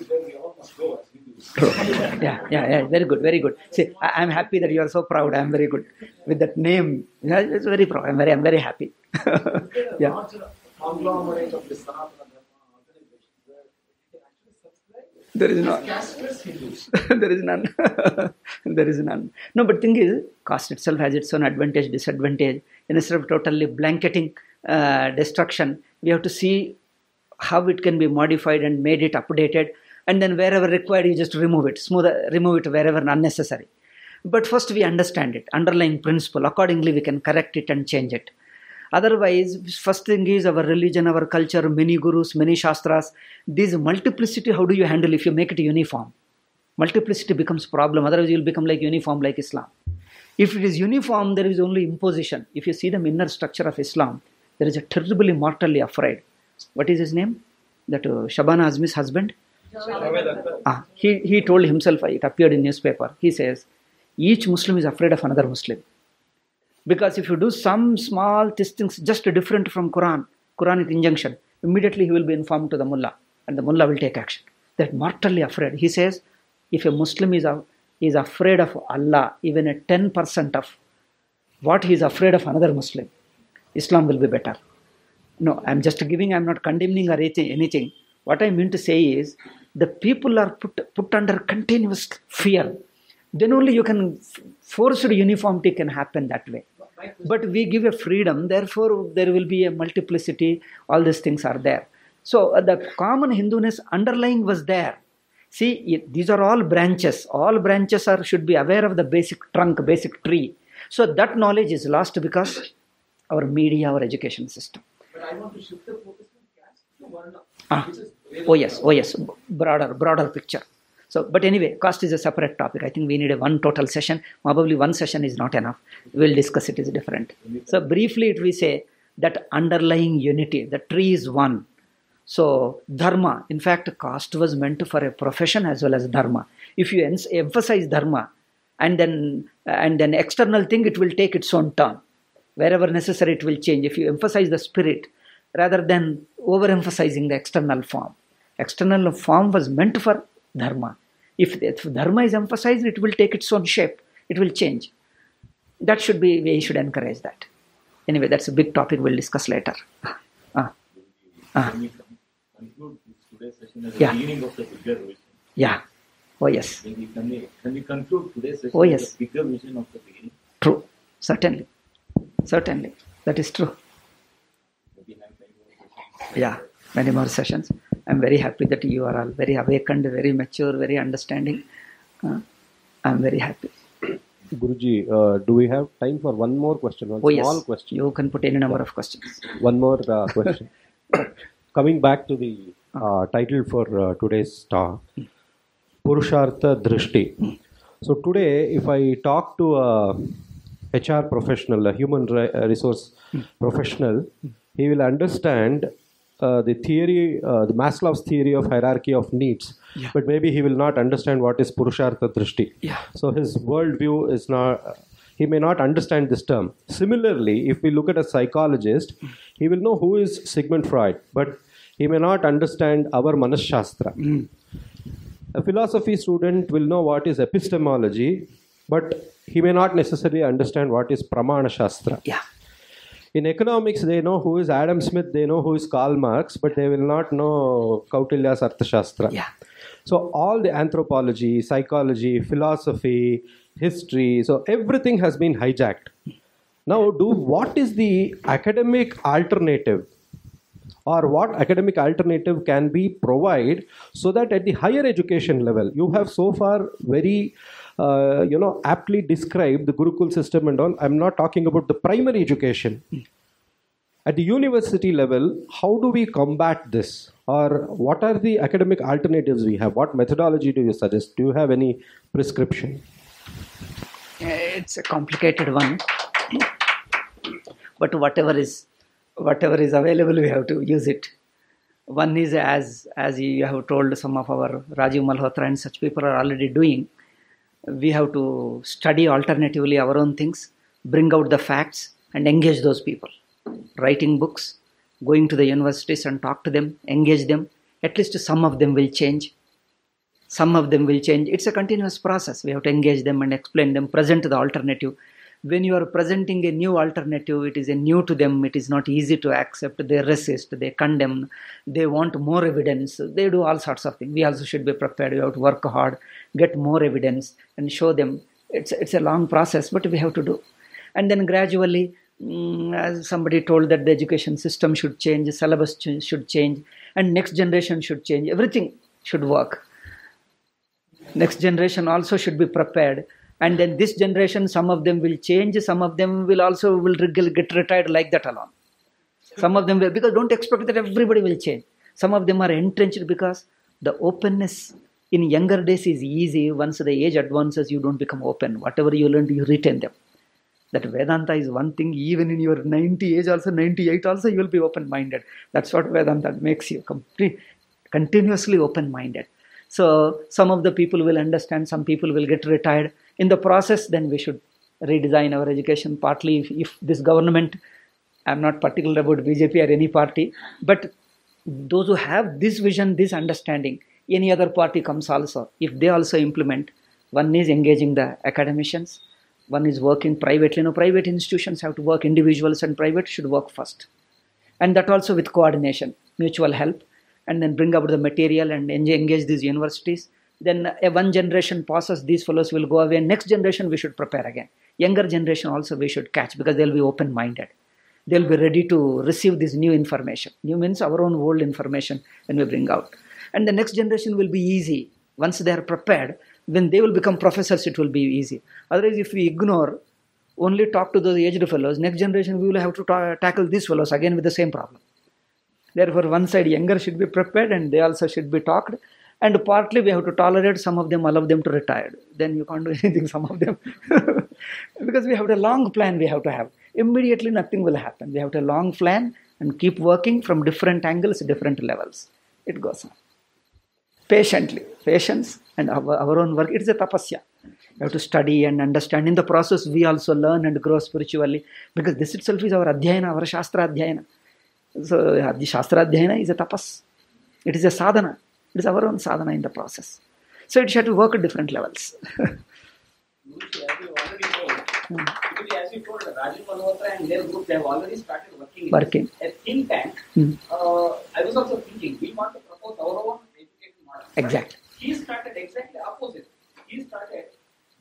is where we all must go as Hindus. True. Yeah, yeah, yeah. Very good, very good. See, I, I'm happy that you are so proud. I'm very good with that name. Yeah, it's very proud. I'm very, I'm very happy. yeah. conglomerate of the Sanatana Dharma organizations where you can actually subscribe There is none. there is none. there is none. No, but thing is, caste itself has its own advantage, disadvantage. Instead of totally blanketing uh, destruction, we have to see how it can be modified and made it updated, and then wherever required, you just remove it, smooth, remove it wherever unnecessary. But first, we understand it, underlying principle. Accordingly, we can correct it and change it. Otherwise, first thing is our religion, our culture, many gurus, many shastras. This multiplicity, how do you handle if you make it uniform? Multiplicity becomes problem. Otherwise, you'll become like uniform like Islam. If it is uniform, there is only imposition. If you see the inner structure of Islam, there is a terribly mortally afraid. What is his name? That uh, Shabana Azmi's husband. Ah, he, he told himself, it appeared in newspaper. He says, each Muslim is afraid of another Muslim. Because if you do some small things just different from Quran, Quranic injunction, immediately he will be informed to the mullah, and the mullah will take action. That mortally afraid. He says, if a Muslim is, is afraid of Allah, even a 10% of what he is afraid of another Muslim, Islam will be better. No, I'm just giving, I'm not condemning or anything. What I mean to say is, the people are put, put under continuous fear. Then only you can, forced uniformity can happen that way. But we give a freedom, therefore there will be a multiplicity, all these things are there. So uh, the common Hinduness underlying was there. See, it, these are all branches. All branches are should be aware of the basic trunk, basic tree. So that knowledge is lost because our media, our education system. But I want to shift the focus from caste to Varna, Ah. Oh yes, oh yes, broader, broader picture. So, but anyway, cost is a separate topic. I think we need a one total session. Probably one session is not enough. We'll discuss it is different. So briefly, it we say that underlying unity, the tree is one. So dharma, in fact, caste was meant for a profession as well as dharma. If you emphasize dharma, and then and then external thing, it will take its own turn. Wherever necessary, it will change. If you emphasize the spirit rather than overemphasizing the external form, external form was meant for dharma. If, if dharma is emphasized, it will take its own shape. It will change. That should be we should encourage that. Anyway, that's a big topic. We'll discuss later. Ah. Ah. Can we conclude this today's session as a Yeah. beginning of the bigger vision? yeah. Oh yes. Can we, can we, can we conclude today's session Oh, yes. a bigger vision of the beginning? True. Certainly. Certainly. That is true. Maybe have many more sessions. Yeah. Many more sessions. I'm very happy that you are all very awakened, very mature, very understanding. Uh, I'm very happy. Guruji, uh, do we have time for one more question? One Oh, small yes. question. You can put any number of questions. One more uh, question. Coming back to the uh, title for uh, today's talk, Purushartha Drishti. So today, if I talk to a HR professional, a human re- resource professional, he will understand uh, the theory, uh, the Maslow's theory of hierarchy of needs, Yeah. but maybe he will not understand what is Purushartha Drishti. Yeah. So his worldview is not, he may not understand this term. Similarly, if we look at a psychologist, he will know who is Sigmund Freud, but he may not understand our Manashastra. A philosophy student will know what is epistemology, but he may not necessarily understand what is Pramana Shastra. Yeah. In economics, they know who is Adam Smith, they know who is Karl Marx, but they will not know Kautilya's Arthashastra. Yeah. So all the anthropology, psychology, philosophy, history, so everything has been hijacked. Now, do what is the academic alternative, or what academic alternative can be provided so that at the higher education level, you have so far very, uh, you know, aptly described the Gurukul system and all. I'm not talking about the primary education. At the university level, how do we combat this? Or what are the academic alternatives we have? What methodology do you suggest? Do you have any prescription? It's a complicated one. but whatever is whatever is available, we have to use it. One is as as you have told some of our Rajiv Malhotra and such people are already doing. We have to study alternatively our own things, bring out the facts, and engage those people. Writing books, going to the universities and talk to them, engage them. At least some of them will change some of them will change it's a continuous process we have to engage them and explain them present the alternative when you are presenting a new alternative it is a new to them. It is not easy to accept. They resist. They condemn. They want more evidence. They do all sorts of things. We also should be prepared. We have to work hard get more evidence and show them. It's it's a long process but we have to do. And then gradually mm, as somebody told that the education system should change syllabus should change and next generation should change. Everything should work. Next generation also should be prepared and then this generation some of them will change some of them will also will get retired like that alone. Some of them will because don't expect that everybody will change. Some of them are entrenched because the openness in younger days is easy. Once the age advances you don't become open. Whatever you learn you retain them. That vedanta is one thing. Even in your 90 age also 98 also you will be open minded that's what vedanta makes you complete continuously open minded so some of the people will understand some people will get retired in the process then we should redesign our education. Partly if, if this government i'm not particular about bjp or any party but those who have this vision this understanding any other party comes also. If they also implement one is engaging the academicians one is working privately. No private institutions have to work individuals and private should work first. And that also with coordination mutual help and then bring up the material and engage these universities then uh, one generation passes these fellows will go away. Next generation we should prepare again. Younger generation also we should catch because they'll be open minded they'll be ready to receive this new information. New means our own old information when we bring out. And the next generation will be easy. Once they are prepared when they will become professors it will be easy. Otherwise if we ignore only talk to those aged fellows next generation we will have to ta- tackle these fellows again with the same problem. Therefore one side younger should be prepared and they also should be talked and partly we have to tolerate some of them allow them to retire then you can't do anything some of them. Because we have a long plan we have to have. Immediately nothing will happen. We have to long plan and keep working from different angles different levels. It goes on. Patiently. Patience and our, our own work. It is a tapasya. You have to study and understand. In the process we also learn and grow spiritually. Because this itself is our adhyayana our shastra adhyayana. So shastra adhyayana is a tapas. It is a sadhana it is our own sadhana in the process so it should work at different levels as you told, Guruji, as you told, Rajiv Malhotra and their group, have already started working. in Working. A think tank. Hmm. Uh, I was also thinking, we want to propose our own education model. Exactly. He started exactly opposite. He started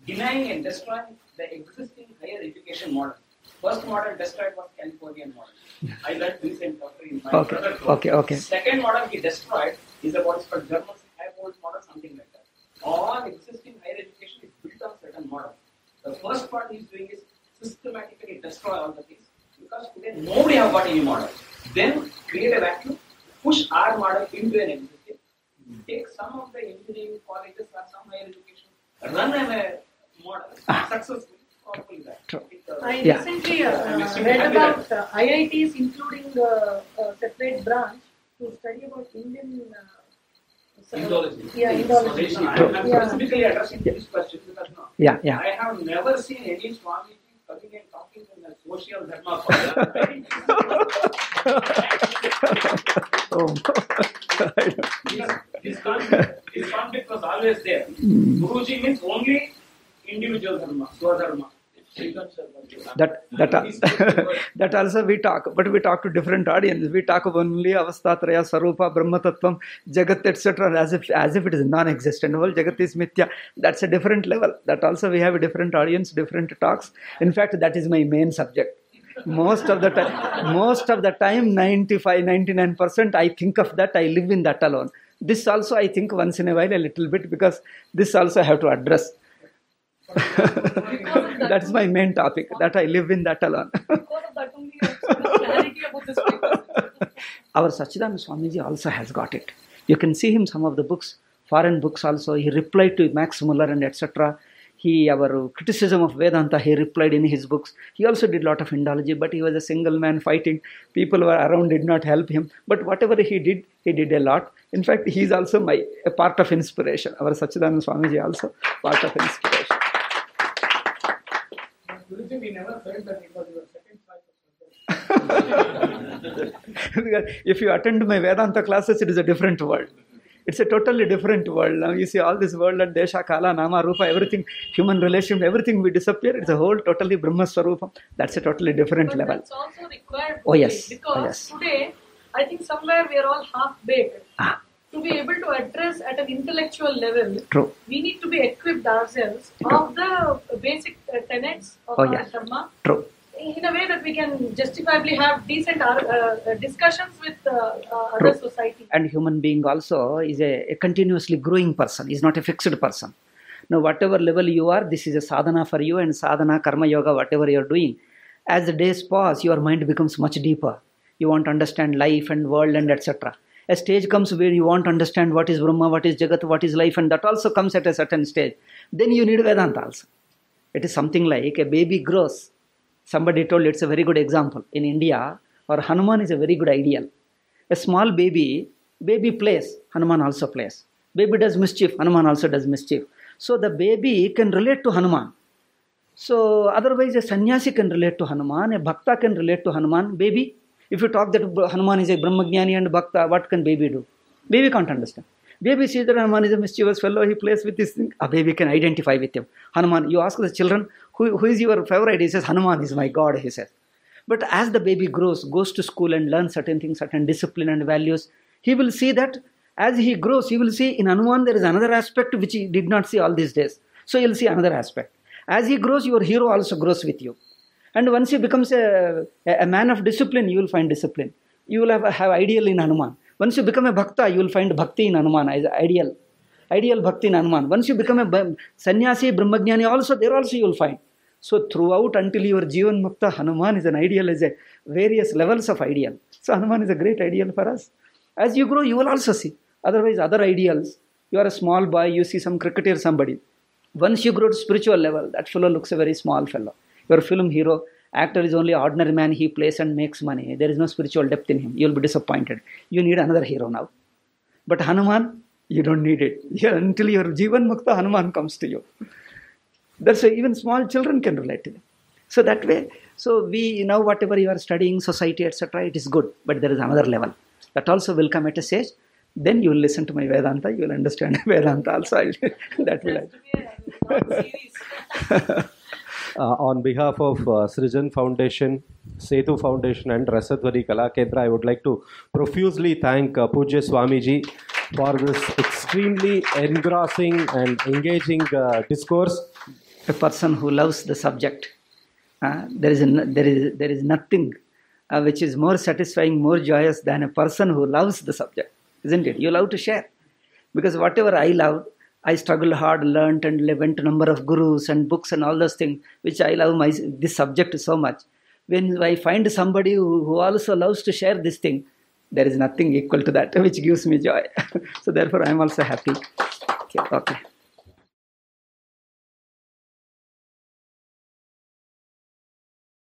denying and destroying the existing higher education model. First model destroyed was Californian model. I learned this in doctor in my Okay, okay, okay. Second model he destroyed is about it's called German Humboldt model, something like that. All existing higher education is built on certain model. The first part he's doing is systematically destroy all the things because today nobody have got any model. Then create a vacuum, push our model into an existing, take some of the engineering colleges or some higher education, run a model successfully, probably that. True. It, I recently uh, read about uh, IITs including uh, a separate branch to study about Indian. Uh, Indology. Yeah, Indology. I'm, I'm Yeah. specifically addressing this question because no, Yeah, yeah. I have never seen any Swamiji coming and talking in a social dharma Oh. this, this, conflict, this conflict was always there. Guruji means only individual dharma, swadharma. That that uh, that also we talk but we talk to different audience we talk of only avastatraya sarupa brahma tattvam jagat etc as if as if it is non-existent whole jagat is mithya. That's a different level. That also we have a different audience different talks. In fact that is my main subject. Most of the time most of the time 95 99% i think of that i live in that alone. This also i think once in a while a little bit because this also I have to address that's my main topic that i live in that alone that our Sachidananda Swamiji also has got it. You can see him some of the books, foreign books also. He replied to Max Muller and etc. He our criticism of Vedanta. He replied in his books. He also did a lot of Indology, but he was a single man fighting. People were around did not help him. But whatever he did, he did a lot. In fact, he is also my a part of inspiration. Our Sachidananda Swamiji also part of inspiration. Guruji, we never felt that it was your second choice of subject. Because if you attend my Vedanta classes, it is a different world. It's a totally different world. Now you see all this world and Desha, Kala, Nama, Rupa, everything, human relation, everything we disappear. It's a whole totally Brahma Swarupa. That's a totally different But level. that's also required Oh, today, yes. Oh, yes. today I think somewhere we are all half baked. Ah. To be able to address at an intellectual level, True. we need to be equipped ourselves of the basic uh, tenets of Oh, our yeah. dharma True. in a way that we can justifiably have decent uh, uh, discussions with uh, uh, other society. And human being also is a, a continuously growing person, is not a fixed person. Now, whatever level you are, this is a sadhana for you, and sadhana, karma yoga, whatever you are doing. As the days pass, your mind becomes much deeper. You want to understand life and world and etc. A stage comes where you want to understand what is Brahma, what is Jagat, what is life, and that also comes at a certain stage. Then you need Vedanta also. It is something like a baby grows. Somebody told it's a very good example. In India, or Hanuman is a very good ideal. A small baby, baby plays, Hanuman also plays. Baby does mischief, Hanuman also does mischief. So the baby can relate to Hanuman. So otherwise, a sannyasi can relate to Hanuman, a bhakta can relate to Hanuman. Baby, if you talk that Hanuman is a Brahmagyani and bhakta, what can baby do? Baby can't understand. Baby sees that Hanuman is a mischievous fellow, he plays with this thing. A baby can identify with him. Hanuman, you ask the children, who, who is your favorite? He says, Hanuman is my God, he says. But as the baby grows, goes to school and learns certain things, certain discipline and values, he will see that as he grows, he will see in Hanuman there is another aspect which he did not see all these days. So he'll see another aspect. As he grows, your hero also grows with you. And once he becomes a, a man of discipline, you will find discipline. You will have, have ideal in Hanuman. Once you become a bhakta, you will find bhakti in Hanuman as ideal. Ideal bhakti in Hanuman. Once you become a sannyasi, brahmagyani, also there also you will find. So throughout until your Jivan Mukta, Hanuman is an ideal, is a various levels of ideal. So Hanuman is a great ideal for us. As you grow, you will also see. Otherwise, other ideals, you are a small boy, you see some cricketer, somebody. Once you grow to spiritual level, that fellow looks a very small fellow. Your film hero, actor is only ordinary man, he plays and makes money. There is no spiritual depth in him. You will be disappointed. You need another hero now. But Hanuman, you don't need it. Yeah, until your Jivan Mukta, Hanuman comes to you. That's why even small children can relate to them. So that way, so we now whatever you are studying, society, etc., it is good. But there is another level. That also will come at a stage. Then you will listen to my Vedanta, you will understand Vedanta also. That will on behalf of uh, Srijan Foundation, Setu Foundation, and Rasatwari Kala Kendra, I would like to profusely thank uh, Pujya Swamiji for this extremely engrossing and engaging uh, discourse. a person who loves the subject. Uh, there, is n there, is, there is nothing uh, which is more satisfying, more joyous than a person who loves the subject, isn't it? You love to share. Because whatever I love, I struggled hard, learnt, and went to number of gurus and books and all those things, which I love my this subject so much. When I find somebody who, who also loves to share this thing, there is nothing equal to that, which gives me joy. so therefore, I am also happy. Okay. okay.